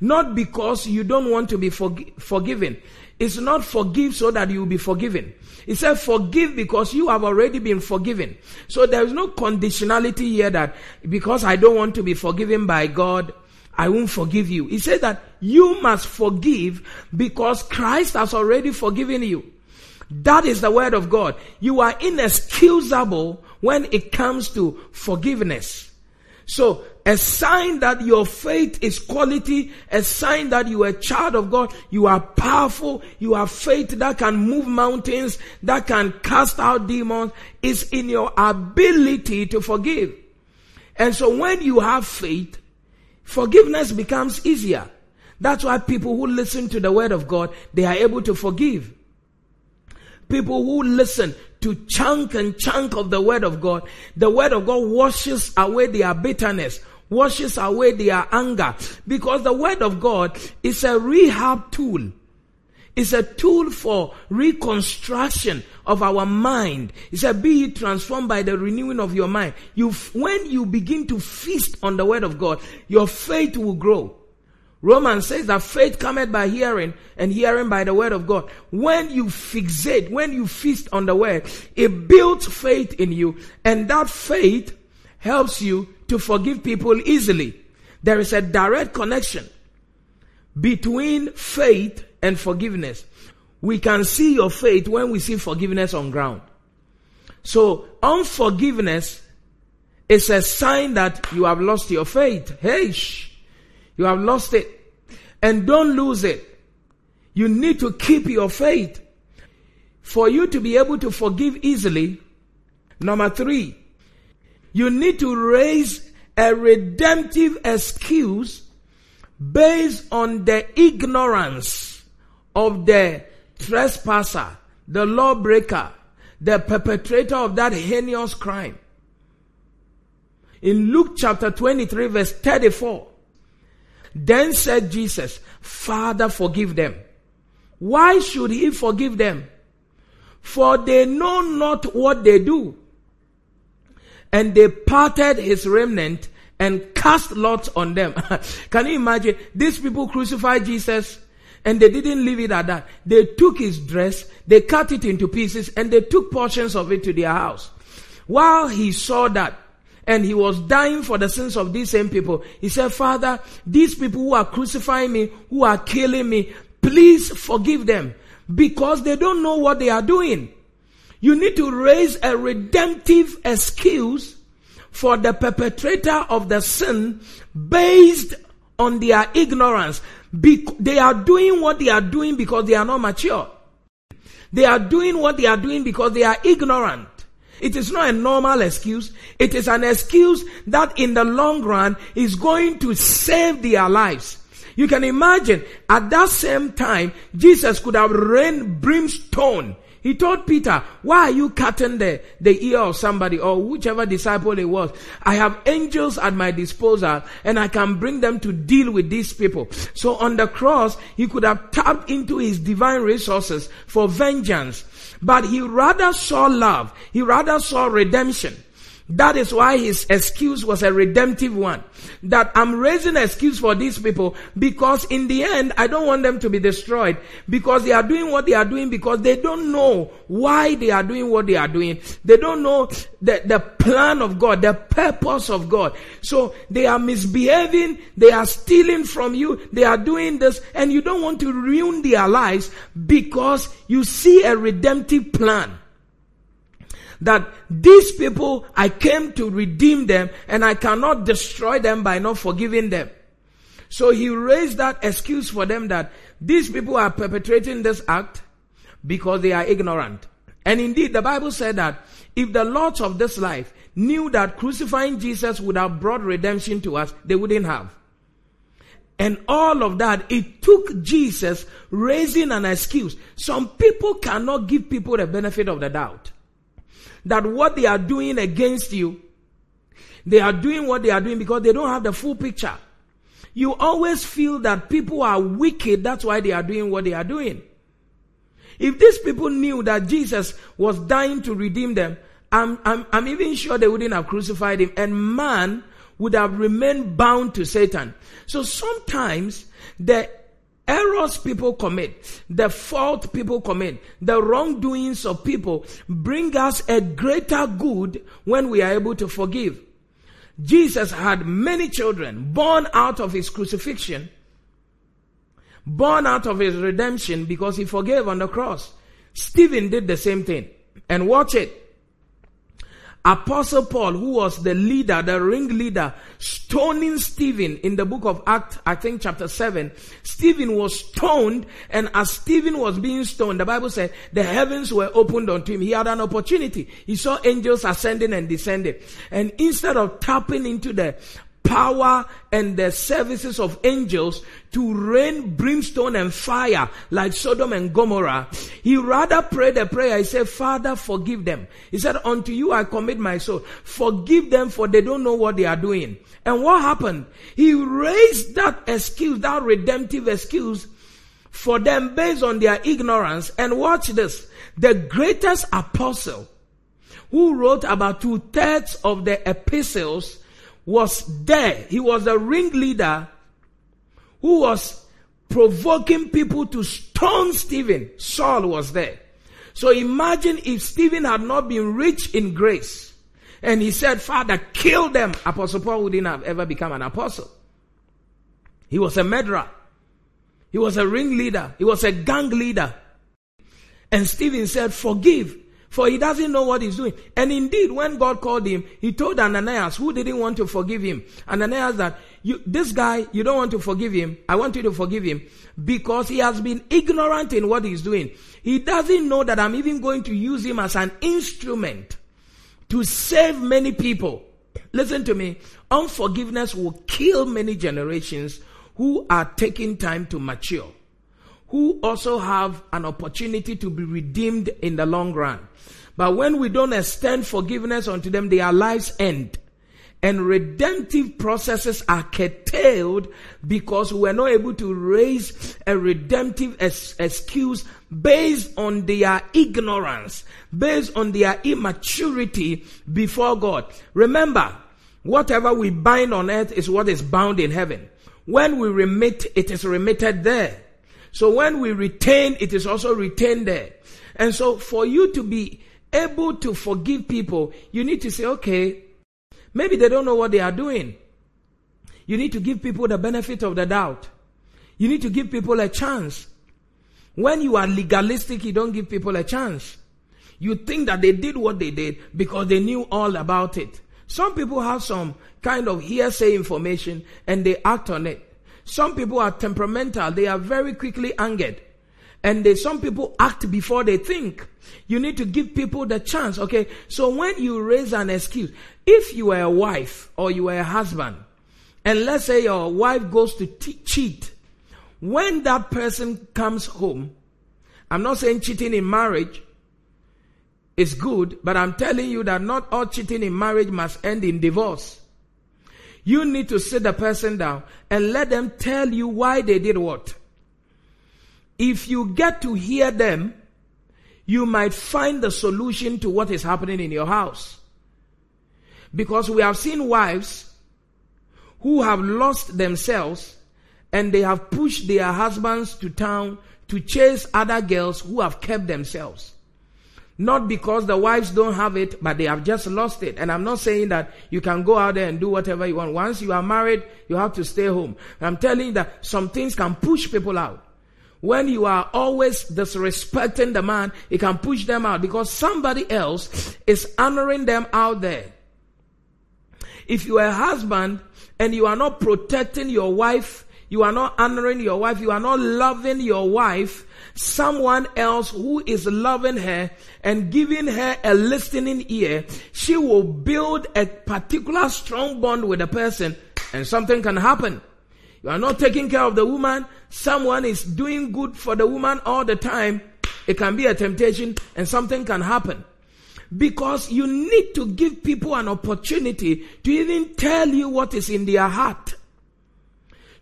not because you don't want to be forg- forgiven. It's not forgive so that you will be forgiven. He said forgive because you have already been forgiven. So there is no conditionality here that because I don't want to be forgiven by God, I won't forgive you. He said that you must forgive because Christ has already forgiven you. That is the word of God. You are inexcusable when it comes to forgiveness. So, a sign that your faith is quality, a sign that you are a child of God, you are powerful, you have faith that can move mountains, that can cast out demons, is in your ability to forgive. And so when you have faith, forgiveness becomes easier. That's why people who listen to the word of God, they are able to forgive. People who listen to chunk and chunk of the word of God, the word of God washes away their bitterness, washes away their anger, because the word of God is a rehab tool. It's a tool for reconstruction of our mind. It's a be transformed by the renewing of your mind. You, when you begin to feast on the word of God, your faith will grow. Romans says that faith cometh by hearing and hearing by the word of God. When you fixate, when you feast on the word, it builds faith in you and that faith helps you to forgive people easily. There is a direct connection between faith and forgiveness. We can see your faith when we see forgiveness on ground. So unforgiveness is a sign that you have lost your faith. Hey, shh. You have lost it. And don't lose it. You need to keep your faith. For you to be able to forgive easily, number three, you need to raise a redemptive excuse based on the ignorance of the trespasser, the lawbreaker, the perpetrator of that heinous crime. In Luke chapter 23 verse 34, then said Jesus, Father, forgive them. Why should he forgive them? For they know not what they do. And they parted his remnant and cast lots on them. [LAUGHS] Can you imagine? These people crucified Jesus and they didn't leave it at that. They took his dress, they cut it into pieces, and they took portions of it to their house. While he saw that, and he was dying for the sins of these same people. He said, Father, these people who are crucifying me, who are killing me, please forgive them because they don't know what they are doing. You need to raise a redemptive excuse for the perpetrator of the sin based on their ignorance. Be- they are doing what they are doing because they are not mature. They are doing what they are doing because they are ignorant. It is not a normal excuse. It is an excuse that in the long run is going to save their lives. You can imagine at that same time, Jesus could have rained brimstone he told Peter, why are you cutting the, the ear of somebody or whichever disciple it was? I have angels at my disposal and I can bring them to deal with these people. So on the cross, he could have tapped into his divine resources for vengeance, but he rather saw love. He rather saw redemption. That is why his excuse was a redemptive one. That I'm raising excuse for these people because in the end, I don't want them to be destroyed because they are doing what they are doing because they don't know why they are doing what they are doing. They don't know the, the plan of God, the purpose of God. So they are misbehaving. They are stealing from you. They are doing this and you don't want to ruin their lives because you see a redemptive plan that these people, I came to redeem them and I cannot destroy them by not forgiving them. So he raised that excuse for them that these people are perpetrating this act because they are ignorant. And indeed, the Bible said that if the lords of this life knew that crucifying Jesus would have brought redemption to us, they wouldn't have. And all of that, it took Jesus raising an excuse. Some people cannot give people the benefit of the doubt that what they are doing against you, they are doing what they are doing because they don't have the full picture. You always feel that people are wicked, that's why they are doing what they are doing. If these people knew that Jesus was dying to redeem them, I'm, I'm, I'm even sure they wouldn't have crucified him and man would have remained bound to Satan. So sometimes the errors people commit, the fault people commit, the wrongdoings of people bring us a greater good when we are able to forgive. Jesus had many children born out of his crucifixion, born out of his redemption because he forgave on the cross. Stephen did the same thing. And watch it. Apostle Paul, who was the leader, the ringleader, stoning Stephen in the book of Acts, I think chapter 7. Stephen was stoned, and as Stephen was being stoned, the Bible said the heavens were opened unto him. He had an opportunity. He saw angels ascending and descending. And instead of tapping into the power and the services of angels to rain brimstone and fire like Sodom and Gomorrah. He rather prayed a prayer. He said, Father, forgive them. He said, unto you I commit my soul. Forgive them for they don't know what they are doing. And what happened? He raised that excuse, that redemptive excuse for them based on their ignorance. And watch this. The greatest apostle who wrote about two thirds of the epistles was there. He was a ringleader who was provoking people to stone Stephen. Saul was there. So imagine if Stephen had not been rich in grace and he said, Father, kill them. Apostle Paul wouldn't have ever become an apostle. He was a murderer. He was a ringleader. He was a gang leader. And Stephen said, forgive for he doesn't know what he's doing. And indeed, when God called him, he told Ananias, who didn't want to forgive him, Ananias that, you, this guy, you don't want to forgive him. I want you to forgive him because he has been ignorant in what he's doing. He doesn't know that I'm even going to use him as an instrument to save many people. Listen to me. Unforgiveness will kill many generations who are taking time to mature who also have an opportunity to be redeemed in the long run. But when we don't extend forgiveness unto them, their lives end. And redemptive processes are curtailed because we are not able to raise a redemptive excuse based on their ignorance, based on their immaturity before God. Remember, whatever we bind on earth is what is bound in heaven. When we remit, it is remitted there. So when we retain, it is also retained there. And so for you to be able to forgive people, you need to say, okay, maybe they don't know what they are doing. You need to give people the benefit of the doubt. You need to give people a chance. When you are legalistic, you don't give people a chance. You think that they did what they did because they knew all about it. Some people have some kind of hearsay information and they act on it. Some people are temperamental. They are very quickly angered. And they, some people act before they think. You need to give people the chance. Okay. So when you raise an excuse, if you are a wife or you are a husband, and let's say your wife goes to cheat, when that person comes home, I'm not saying cheating in marriage is good, but I'm telling you that not all cheating in marriage must end in divorce. You need to sit the person down and let them tell you why they did what. If you get to hear them, you might find the solution to what is happening in your house. Because we have seen wives who have lost themselves and they have pushed their husbands to town to chase other girls who have kept themselves. Not because the wives don't have it, but they have just lost it. And I'm not saying that you can go out there and do whatever you want. Once you are married, you have to stay home. I'm telling you that some things can push people out. When you are always disrespecting the man, it can push them out because somebody else is honoring them out there. If you are a husband and you are not protecting your wife, you are not honoring your wife, you are not loving your wife, someone else who is loving her and giving her a listening ear, she will build a particular strong bond with a person and something can happen. You are not taking care of the woman, someone is doing good for the woman all the time. It can be a temptation and something can happen. Because you need to give people an opportunity to even tell you what is in their heart.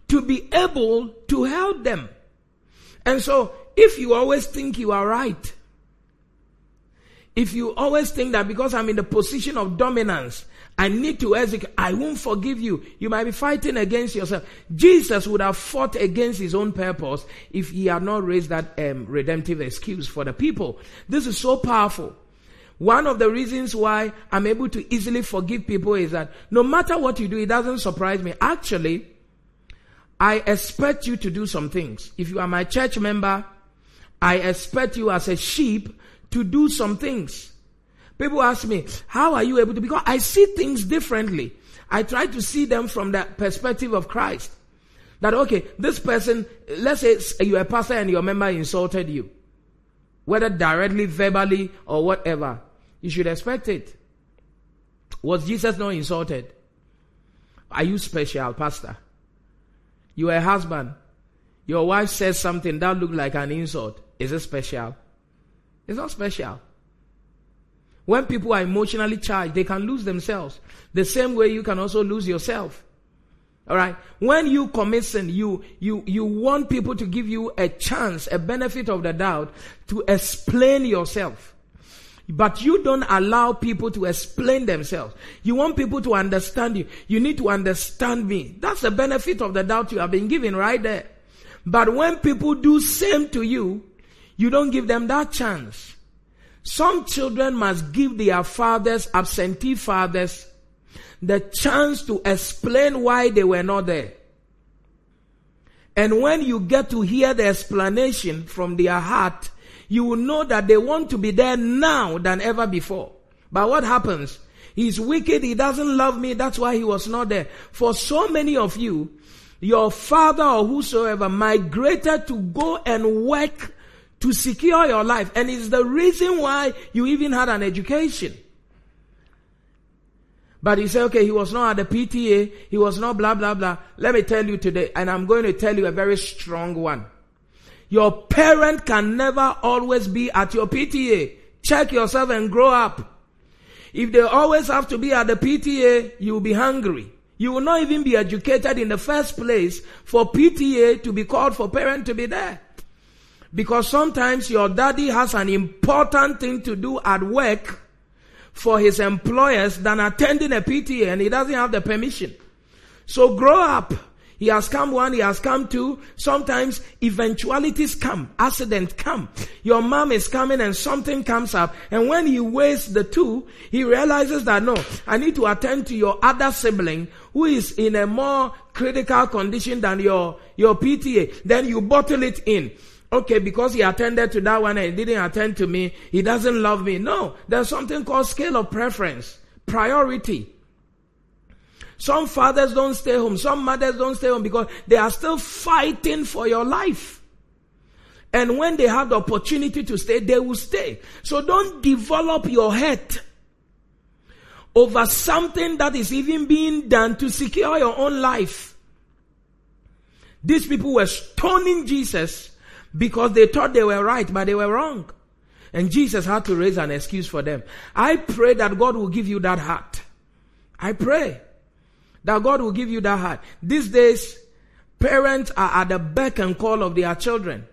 To be able to help them. And so if you always think you are right, if you always think that because I'm in the position of dominance, I need to execute, I won't forgive you. You might be fighting against yourself. Jesus would have fought against his own purpose if he had not raised that um, redemptive excuse for the people. This is so powerful. One of the reasons why I'm able to easily forgive people is that no matter what you do, it doesn't surprise me. Actually, I expect you to do some things. If you are my church member, I expect you as a sheep to do some things. People ask me, how are you able to? Because I see things differently. I try to see them from the perspective of Christ. That, okay, this person, let's say you're a pastor and your member insulted you. Whether directly, verbally, or whatever. You should expect it. Was Jesus not insulted? Are you special, pastor? You are a husband. Your wife says something that looked like an insult. Is it special? It's not special. When people are emotionally charged, they can lose themselves. The same way you can also lose yourself. Alright? When you commit sin, you, you, you want people to give you a chance, a benefit of the doubt to explain yourself. But you don't allow people to explain themselves. You want people to understand you. You need to understand me. That's the benefit of the doubt you have been given right there. But when people do same to you, you don't give them that chance. Some children must give their fathers, absentee fathers, the chance to explain why they were not there. And when you get to hear the explanation from their heart, you will know that they want to be there now than ever before. But what happens? He's wicked. He doesn't love me. That's why he was not there. For so many of you, your father or whosoever migrated to go and work to secure your life. And it's the reason why you even had an education. But he said, okay, he was not at the PTA. He was not blah, blah, blah. Let me tell you today, and I'm going to tell you a very strong one. Your parent can never always be at your PTA. Check yourself and grow up. If they always have to be at the PTA, you'll be hungry. You will not even be educated in the first place for PTA to be called for parent to be there. Because sometimes your daddy has an important thing to do at work for his employers than attending a PTA and he doesn't have the permission. So grow up. He has come one, he has come two. Sometimes eventualities come, accidents come. Your mom is coming and something comes up. And when he weighs the two, he realizes that no, I need to attend to your other sibling who is in a more critical condition than your, your PTA. Then you bottle it in okay, because he attended to that one and he didn't attend to me, he doesn't love me. No, there's something called scale of preference, priority. Some fathers don't stay home, some mothers don't stay home because they are still fighting for your life. And when they have the opportunity to stay, they will stay. So don't develop your head over something that is even being done to secure your own life. These people were stoning Jesus because they thought they were right, but they were wrong. And Jesus had to raise an excuse for them. I pray that God will give you that heart. I pray that God will give you that heart. These days, parents are at the beck and call of their children.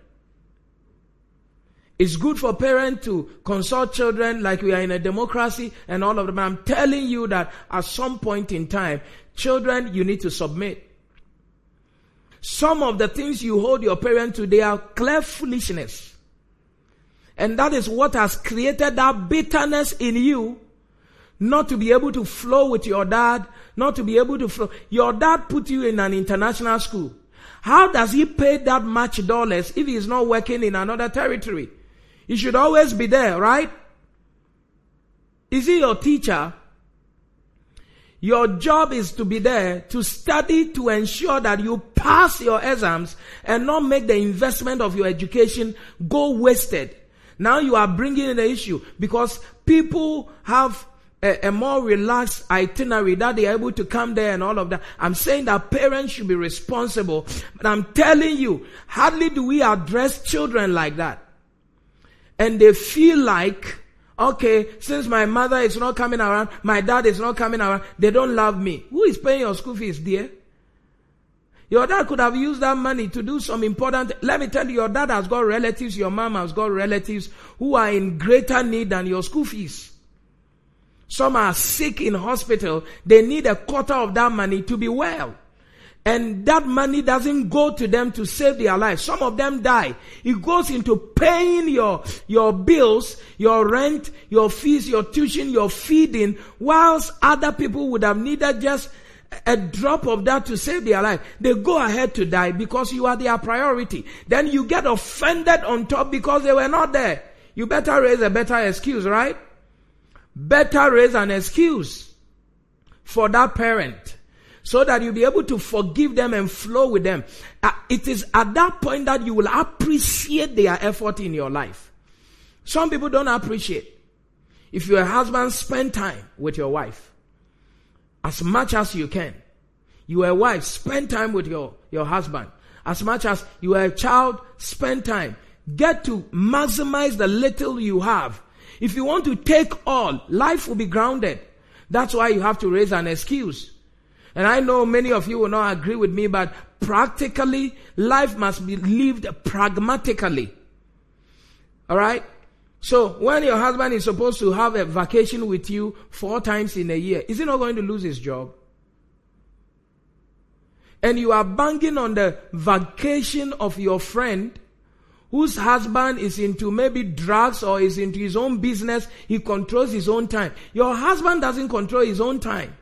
It's good for parents to consult children like we are in a democracy and all of them. I'm telling you that at some point in time, children, you need to submit. Some of the things you hold your parents to, they are clear foolishness. And that is what has created that bitterness in you, not to be able to flow with your dad, not to be able to flow. Your dad put you in an international school. How does he pay that much dollars if he's not working in another territory? He should always be there, right? Is he your teacher? Your job is to be there to study to ensure that you pass your exams and not make the investment of your education go wasted. Now you are bringing in the issue because people have a, a, more relaxed itinerary that they are able to come there and all of that. I'm saying that parents should be responsible. But I'm telling you, hardly do we address children like that and they feel like, okay, since my mother is not coming around, my dad is not coming around, they don't love me. Who is paying your school fees, dear? Your dad could have used that money to do some important, let me tell you, your dad has got relatives, your mom has got relatives who are in greater need than your school fees. Some are sick in hospital. They need a quarter of that money to be well. And that money doesn't go to them to save their life. Some of them die. It goes into paying your, your bills, your rent, your fees, your tuition, your feeding, whilst other people would have needed just a drop of that to save their life. They go ahead to die because you are their priority. Then you get offended on top because they were not there. You better raise a better excuse, right? Better raise an excuse for that parent so that you'll be able to forgive them and flow with them. Uh, it is at that point that you will appreciate their effort in your life. Some people don't appreciate. If you're a husband, spend time with your wife as much as you can. You are a wife, spend time with your, your husband. As much as you are a child, spend time. Get to maximize the little you have. If you want to take all, life will be grounded. That's why you have to raise an excuse. And I know many of you will not agree with me, but practically, life must be lived pragmatically. Alright? So, when your husband is supposed to have a vacation with you four times in a year, is he not going to lose his job? And you are banging on the vacation of your friend whose husband is into maybe drugs or is into his own business, he controls his own time. Your husband doesn't control his own time.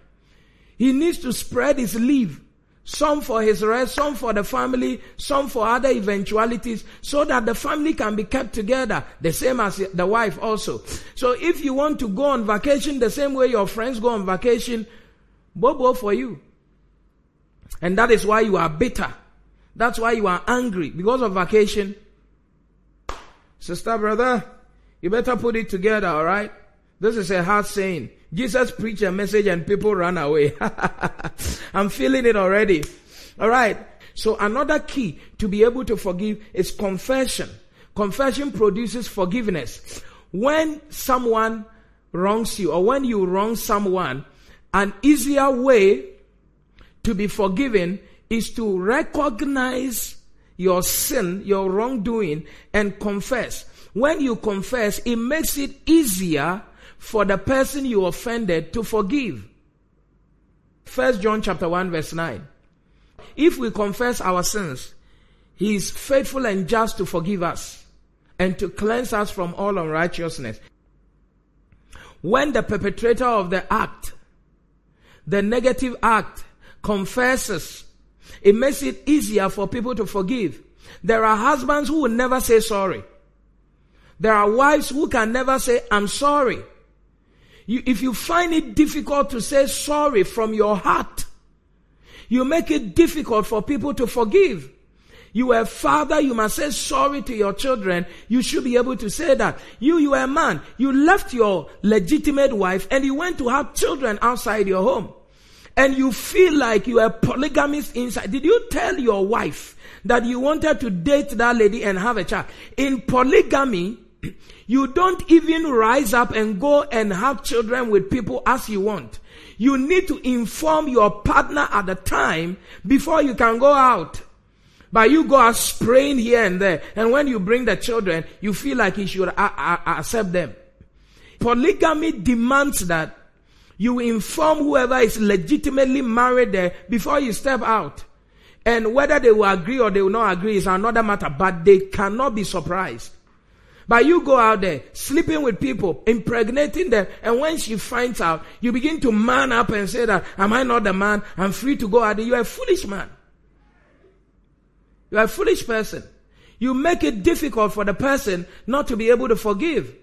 He needs to spread his leave. Some for his rest, some for the family, some for other eventualities, so that the family can be kept together, the same as the wife also. So if you want to go on vacation the same way your friends go on vacation, bobo for you. And that is why you are bitter. That's why you are angry because of vacation. Sister, brother, you better put it together, alright? This is a hard saying. Jesus preached a message and people ran away. [LAUGHS] I'm feeling it already. All right. So another key to be able to forgive is confession. Confession produces forgiveness. When someone wrongs you or when you wrong someone, an easier way to be forgiven is to recognize your sin, your wrongdoing and confess. When you confess, it makes it easier for the person you offended to forgive. First John chapter 1 verse 9. If we confess our sins, he is faithful and just to forgive us and to cleanse us from all unrighteousness. When the perpetrator of the act, the negative act, confesses, it makes it easier for people to forgive. There are husbands who will never say sorry. There are wives who can never say, I'm sorry. You, if you find it difficult to say sorry from your heart, you make it difficult for people to forgive. You are a father, you must say sorry to your children. You should be able to say that. You, you are a man. You left your legitimate wife and you went to have children outside your home. And you feel like you are polygamist inside. Did you tell your wife that you wanted to date that lady and have a child? In polygamy, [CLEARS THROAT] you don't even rise up and go and have children with people as you want. You need to inform your partner at the time before you can go out. But you go out spraying here and there. And when you bring the children, you feel like you should a- a- accept them. Polygamy demands that you inform whoever is legitimately married there before you step out. And whether they will agree or they will not agree is another matter, but they cannot be surprised. But you go out there, sleeping with people, impregnating them, and when she finds out, you begin to man up and say that, am I not the man? I'm free to go out there. You're a foolish man. You're a foolish person. You make it difficult for the person not to be able to forgive.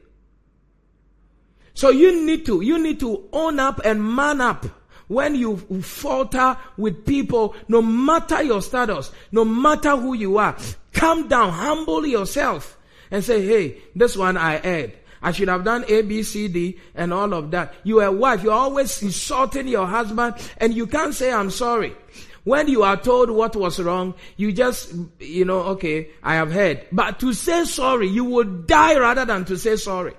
So you need to, you need to own up and man up when you falter with people, no matter your status, no matter who you are, calm down, humble yourself and say, hey, this one I had. I should have done A, B, C, D, and all of that. You are a wife. You're always insulting your husband, and you can't say, I'm sorry. When you are told what was wrong, you just, you know, okay, I have heard. But to say sorry, you would die rather than to say sorry.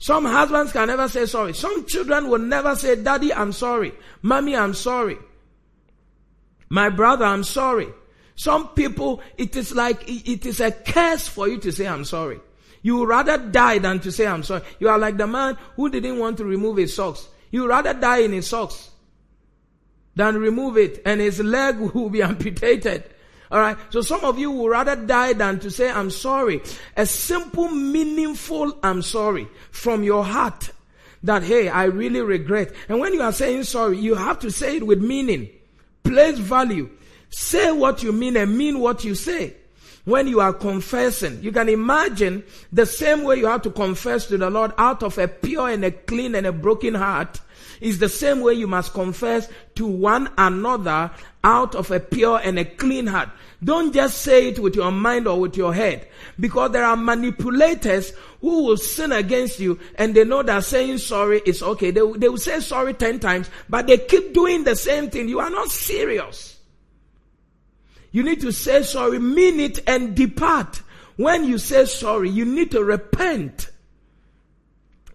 Some husbands can never say sorry. Some children will never say, Daddy, I'm sorry. Mommy, I'm sorry. My brother, I'm sorry. Some people, it is like, it is a curse for you to say, I'm sorry. You would rather die than to say, I'm sorry. You are like the man who didn't want to remove his socks. You would rather die in his socks than remove it and his leg [LAUGHS] will be amputated. Alright. So some of you would rather die than to say, I'm sorry. A simple, meaningful, I'm sorry from your heart that, hey, I really regret. And when you are saying sorry, you have to say it with meaning. Place value. Say what you mean and mean what you say. When you are confessing, you can imagine the same way you have to confess to the Lord out of a pure and a clean and a broken heart is the same way you must confess to one another out of a pure and a clean heart. Don't just say it with your mind or with your head because there are manipulators who will sin against you and they know that saying sorry is okay. They, they will say sorry 10 times, but they keep doing the same thing. You are not serious. You need to say sorry, mean it, and depart. When you say sorry, you need to repent.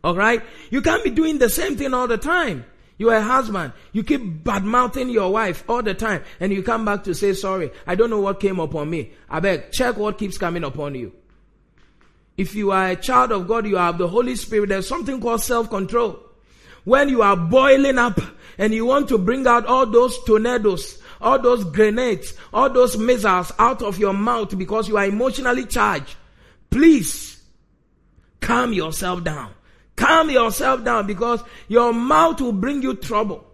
Alright? You can't be doing the same thing all the time. You are a husband. You keep bad mouthing your wife all the time and you come back to say sorry. I don't know what came upon me. I beg, check what keeps coming upon you. If you are a child of God, you have the Holy Spirit. There's something called self-control. When you are boiling up and you want to bring out all those tornadoes, all those grenades, all those missiles out of your mouth because you are emotionally charged. Please calm yourself down. Calm yourself down because your mouth will bring you trouble.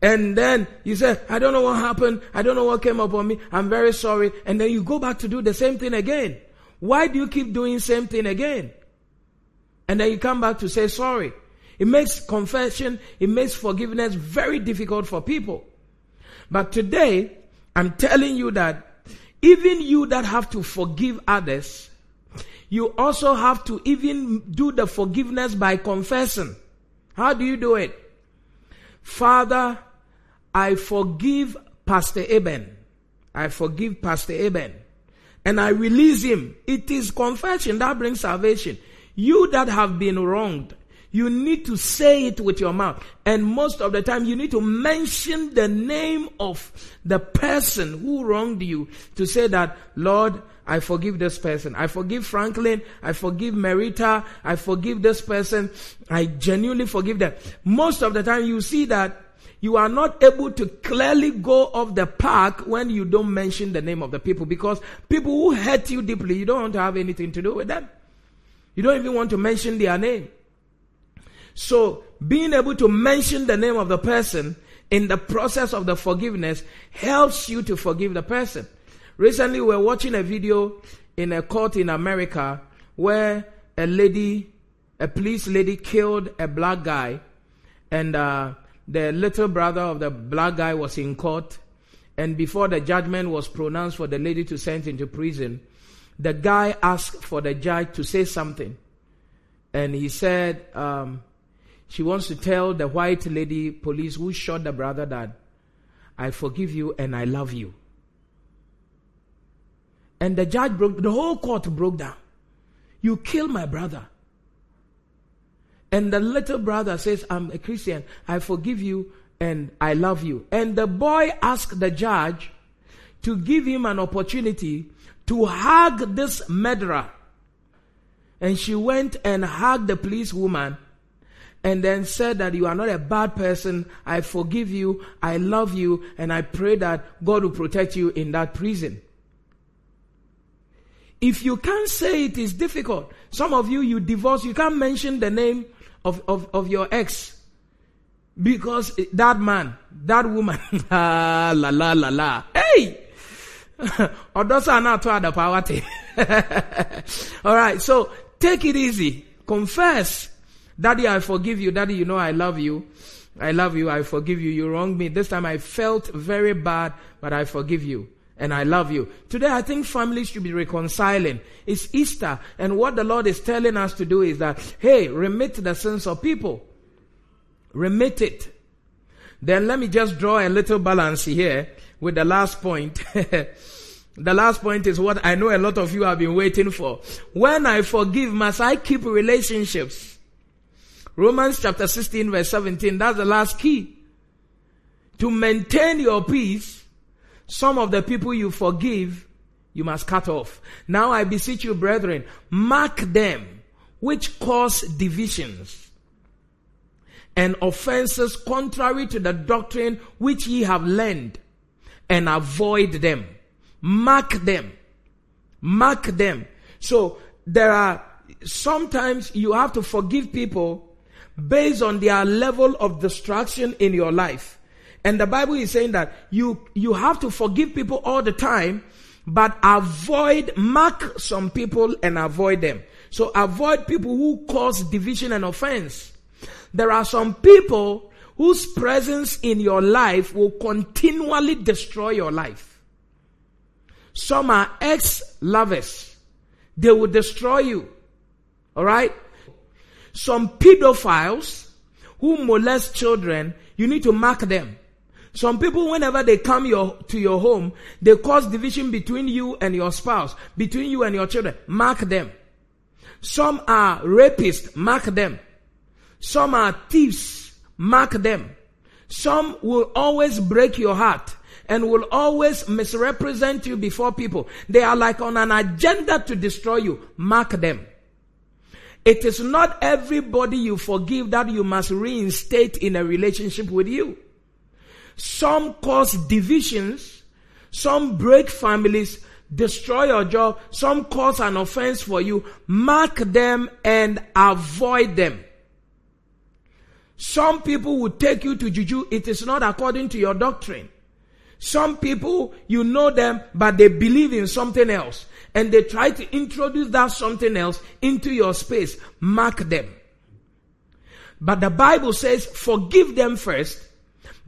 And then you say, I don't know what happened. I don't know what came upon me. I'm very sorry. And then you go back to do the same thing again. Why do you keep doing same thing again? And then you come back to say sorry. It makes confession, it makes forgiveness very difficult for people. But today, I'm telling you that even you that have to forgive others, you also have to even do the forgiveness by confessing. How do you do it? Father, I forgive Pastor Eben. I forgive Pastor Eben. And I release him. It is confession that brings salvation. You that have been wronged, you need to say it with your mouth. And most of the time, you need to mention the name of the person who wronged you to say that, Lord, I forgive this person. I forgive Franklin. I forgive Merita. I forgive this person. I genuinely forgive them. Most of the time, you see that you are not able to clearly go off the park when you don't mention the name of the people because people who hurt you deeply, you don't want to have anything to do with them. You don't even want to mention their name. So being able to mention the name of the person in the process of the forgiveness helps you to forgive the person. Recently, we were watching a video in a court in America where a lady, a police lady, killed a black guy, and uh, the little brother of the black guy was in court. And before the judgment was pronounced for the lady to send into prison, the guy asked for the judge to say something. And he said, um, she wants to tell the white lady police who shot the brother that I forgive you and I love you. And the judge broke, the whole court broke down. You killed my brother. And the little brother says, I'm a Christian. I forgive you and I love you. And the boy asked the judge to give him an opportunity to hug this murderer. And she went and hugged the policewoman and then said that you are not a bad person. I forgive you. I love you. And I pray that God will protect you in that prison. If you can't say it is difficult. Some of you, you divorce, you can't mention the name of, of, of your ex. Because that man, that woman, [LAUGHS] ah, la la la la. Hey! [LAUGHS] Odosa not to the power. Alright, so take it easy. Confess. Daddy, I forgive you. Daddy, you know I love you. I love you. I forgive you. You wronged me. This time I felt very bad, but I forgive you and I love you. Today I think families should be reconciling. It's Easter and what the Lord is telling us to do is that, hey, remit the sins of people. Remit it. Then let me just draw a little balance here with the last point. [LAUGHS] the last point is what I know a lot of you have been waiting for. When I forgive, must I keep relationships? Romans chapter 16 verse 17, that's the last key. To maintain your peace, some of the people you forgive, you must cut off. Now I beseech you, brethren, mark them which cause divisions and offenses contrary to the doctrine which ye have learned and avoid them. Mark them. Mark them. So there are sometimes you have to forgive people based on their level of distraction in your life. And the Bible is saying that you, you have to forgive people all the time, but avoid, mark some people and avoid them. So avoid people who cause division and offense. There are some people whose presence in your life will continually destroy your life. Some are ex-lovers. They will destroy you. Alright? Some pedophiles who molest children, you need to mark them. Some people, whenever they come your, to your home, they cause division between you and your spouse, between you and your children. Mark them. Some are rapists. Mark them. Some are thieves. Mark them. Some will always break your heart and will always misrepresent you before people. They are like on an agenda to destroy you. Mark them. It is not everybody you forgive that you must reinstate in a relationship with you. Some cause divisions. Some break families, destroy your job. Some cause an offense for you. Mark them and avoid them. Some people will take you to juju. It is not according to your doctrine. Some people, you know them, but they believe in something else. And they try to introduce that something else into your space. Mark them. But the Bible says, forgive them first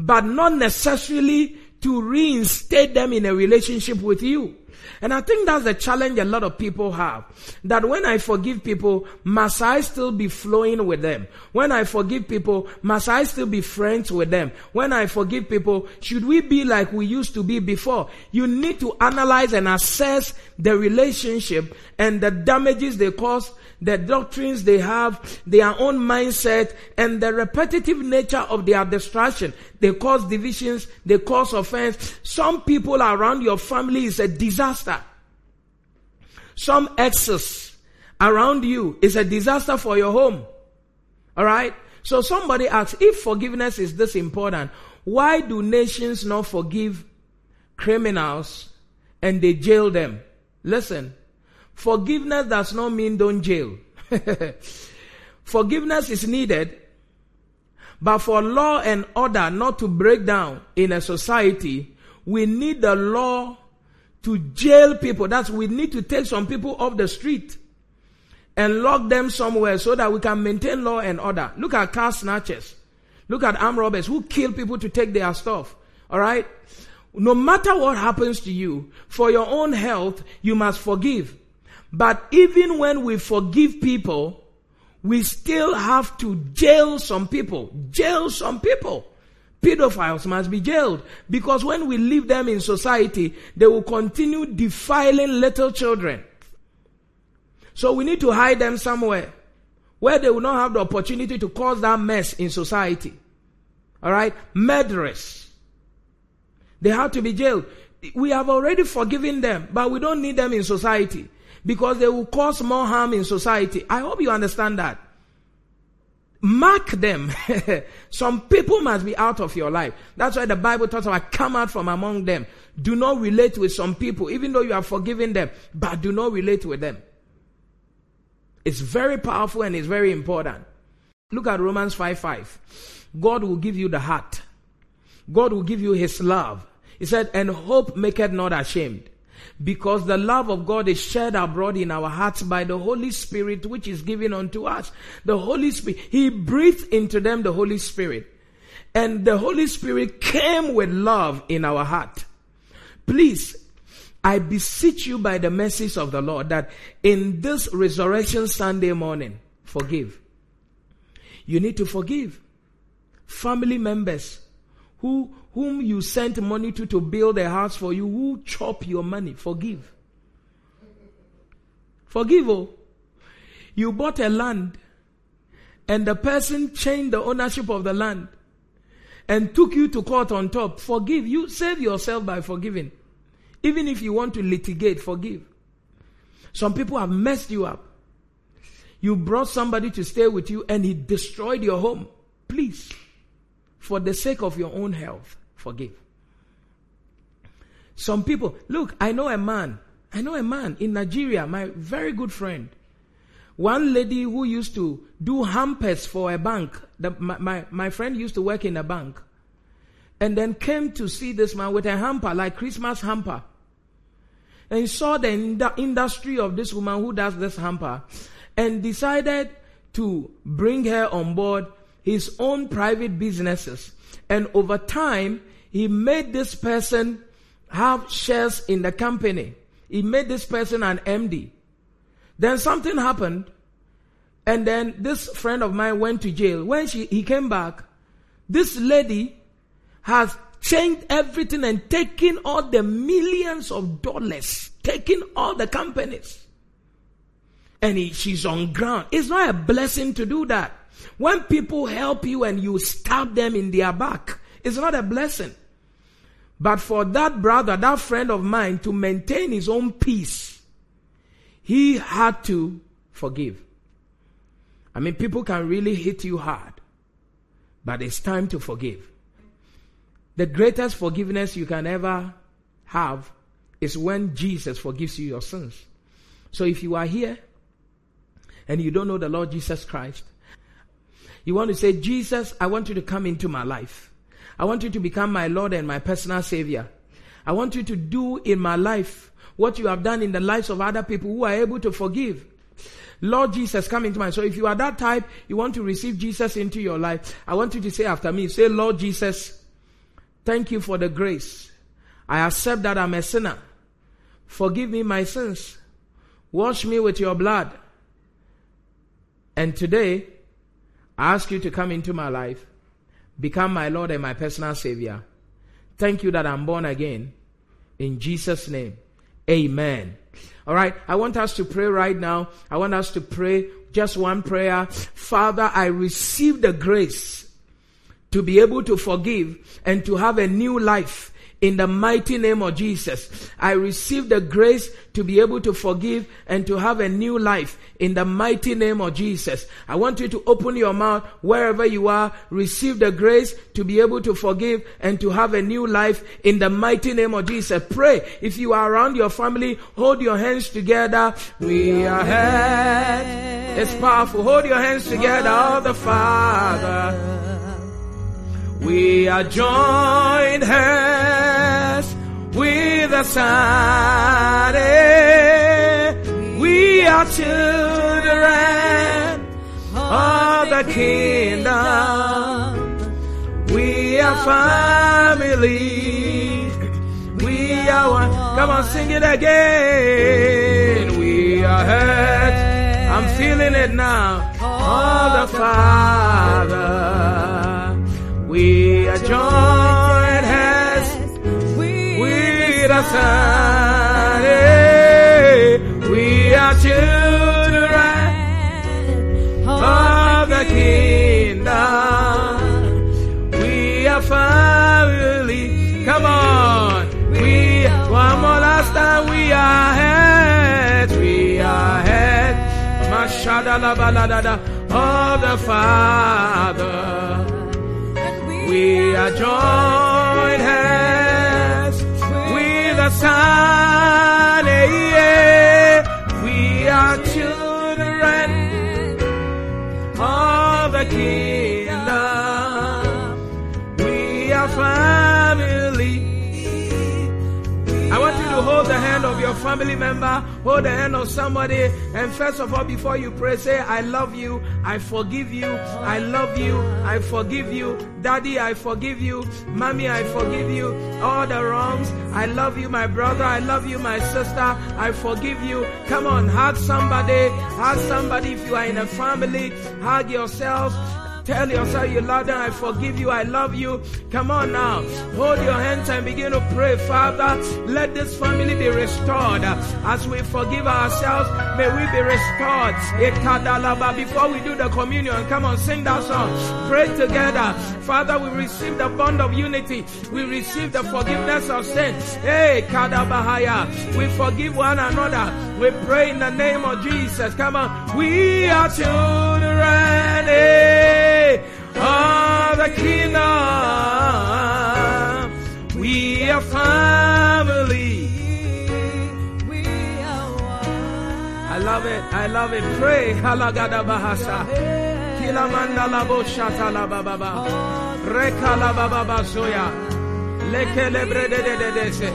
but not necessarily to reinstate them in a relationship with you. And I think that's the challenge a lot of people have. That when I forgive people, must I still be flowing with them? When I forgive people, must I still be friends with them? When I forgive people, should we be like we used to be before? You need to analyze and assess the relationship and the damages they cause the doctrines they have, their own mindset, and the repetitive nature of their distraction. They cause divisions, they cause offense. Some people around your family is a disaster. Some excess around you is a disaster for your home. Alright? So somebody asks, if forgiveness is this important, why do nations not forgive criminals and they jail them? Listen, Forgiveness does not mean don't jail. [LAUGHS] Forgiveness is needed, but for law and order not to break down in a society, we need the law to jail people. That's we need to take some people off the street and lock them somewhere so that we can maintain law and order. Look at car snatchers. Look at armed robbers who kill people to take their stuff. Alright? No matter what happens to you, for your own health, you must forgive. But even when we forgive people, we still have to jail some people. Jail some people. Pedophiles must be jailed because when we leave them in society, they will continue defiling little children. So we need to hide them somewhere where they will not have the opportunity to cause that mess in society. Alright? Murderers. They have to be jailed. we have already forgiven them, but we don't need them in society because they will cause more harm in society. I hope you understand that. Mark them. [LAUGHS] Some people must be out of your life. That's why the Bible talks about come out from among them. Do not relate with some people, even though you have forgiven them, but do not relate with them. It's very powerful and it's very important. Look at Romans 5 5. God will give you the heart. God will give you his love. He said, and hope maketh not ashamed. Because the love of God is shed abroad in our hearts by the Holy Spirit which is given unto us. The Holy Spirit, He breathed into them the Holy Spirit. And the Holy Spirit came with love in our heart. Please, I beseech you by the mercies of the Lord that in this resurrection Sunday morning, forgive. You need to forgive family members who whom you sent money to to build a house for you, who chop your money. Forgive. Forgive. Oh, you bought a land, and the person changed the ownership of the land, and took you to court on top. Forgive. You save yourself by forgiving. Even if you want to litigate, forgive. Some people have messed you up. You brought somebody to stay with you and he destroyed your home. Please, for the sake of your own health, forgive. Some people, look, I know a man, I know a man in Nigeria, my very good friend. One lady who used to do hampers for a bank, the, my, my, my friend used to work in a bank, and then came to see this man with a hamper, like Christmas hamper and saw the industry of this woman who does this hamper and decided to bring her on board his own private businesses. And over time, he made this person have shares in the company. He made this person an MD. Then something happened, and then this friend of mine went to jail. When she, he came back, this lady has changed everything and taken all the millions of dollars, taking all the companies. And he, she's on ground. It's not a blessing to do that. When people help you and you stab them in their back, it's not a blessing. But for that brother, that friend of mine to maintain his own peace, he had to forgive. I mean, people can really hit you hard, but it's time to forgive. The greatest forgiveness you can ever have is when Jesus forgives you your sins. So if you are here and you don't know the Lord Jesus Christ, you want to say, Jesus, I want you to come into my life. I want you to become my Lord and my personal Savior. I want you to do in my life what you have done in the lives of other people who are able to forgive. Lord Jesus, come into my. Life. So if you are that type, you want to receive Jesus into your life. I want you to say after me, say, Lord Jesus, Thank you for the grace. I accept that I'm a sinner. Forgive me my sins. Wash me with your blood. And today, I ask you to come into my life, become my Lord and my personal Savior. Thank you that I'm born again. In Jesus' name, amen. All right, I want us to pray right now. I want us to pray just one prayer. Father, I receive the grace to be able to forgive and to have a new life in the mighty name of Jesus. I receive the grace to be able to forgive and to have a new life in the mighty name of Jesus. I want you to open your mouth wherever you are, receive the grace to be able to forgive and to have a new life in the mighty name of Jesus. Pray. If you are around your family, hold your hands together. We are head. It's powerful. Hold your hands together. Oh, the Father. We are joined hands with the Son. We are children of the kingdom. We are family. We are one. Come on, sing it again. We are heard. I'm feeling it now. Oh, the Father. Join has with us. Hey, we are children of the kingdom. We are family. Come on. We one more last time. We are head. We are head. Mashallah, balada of the Father. We are joined hands with the Son. We are children of the kingdom. Your family member, hold the hand of somebody, and first of all, before you pray, say, I love you, I forgive you, I love you, I forgive you, Daddy, I forgive you, Mommy, I forgive you, all the wrongs, I love you, my brother, I love you, my sister, I forgive you. Come on, hug somebody, hug somebody if you are in a family, hug yourself. Tell yourself you them. I forgive you. I love you. Come on now. Hold your hands and begin to pray. Father, let this family be restored. As we forgive ourselves, may we be restored. Before we do the communion, come on, sing that song. Pray together. Father, we receive the bond of unity. We receive the forgiveness of sin. Hey, Kadabahaya. We forgive one another. We pray in the name of Jesus. Come on. We are children. Hey the kingdom. We are family. We are one. I love it. I love it. Pray. Halagada bahasa. Kilamanda labo shata la baba. Reka la baba soya. Leke lebre de de de de se.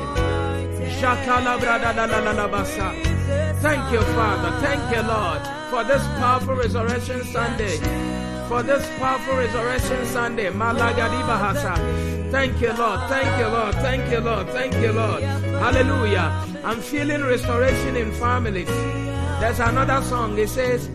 Shaka la brada la la la basa. Thank you, Father. Thank you, Lord, for this powerful Resurrection Sunday for this powerful Resurrection Sunday. Thank you, Lord. Thank you, Lord. Thank you, Lord. Thank you, Lord. Hallelujah. I'm feeling restoration in families. There's another song. It says,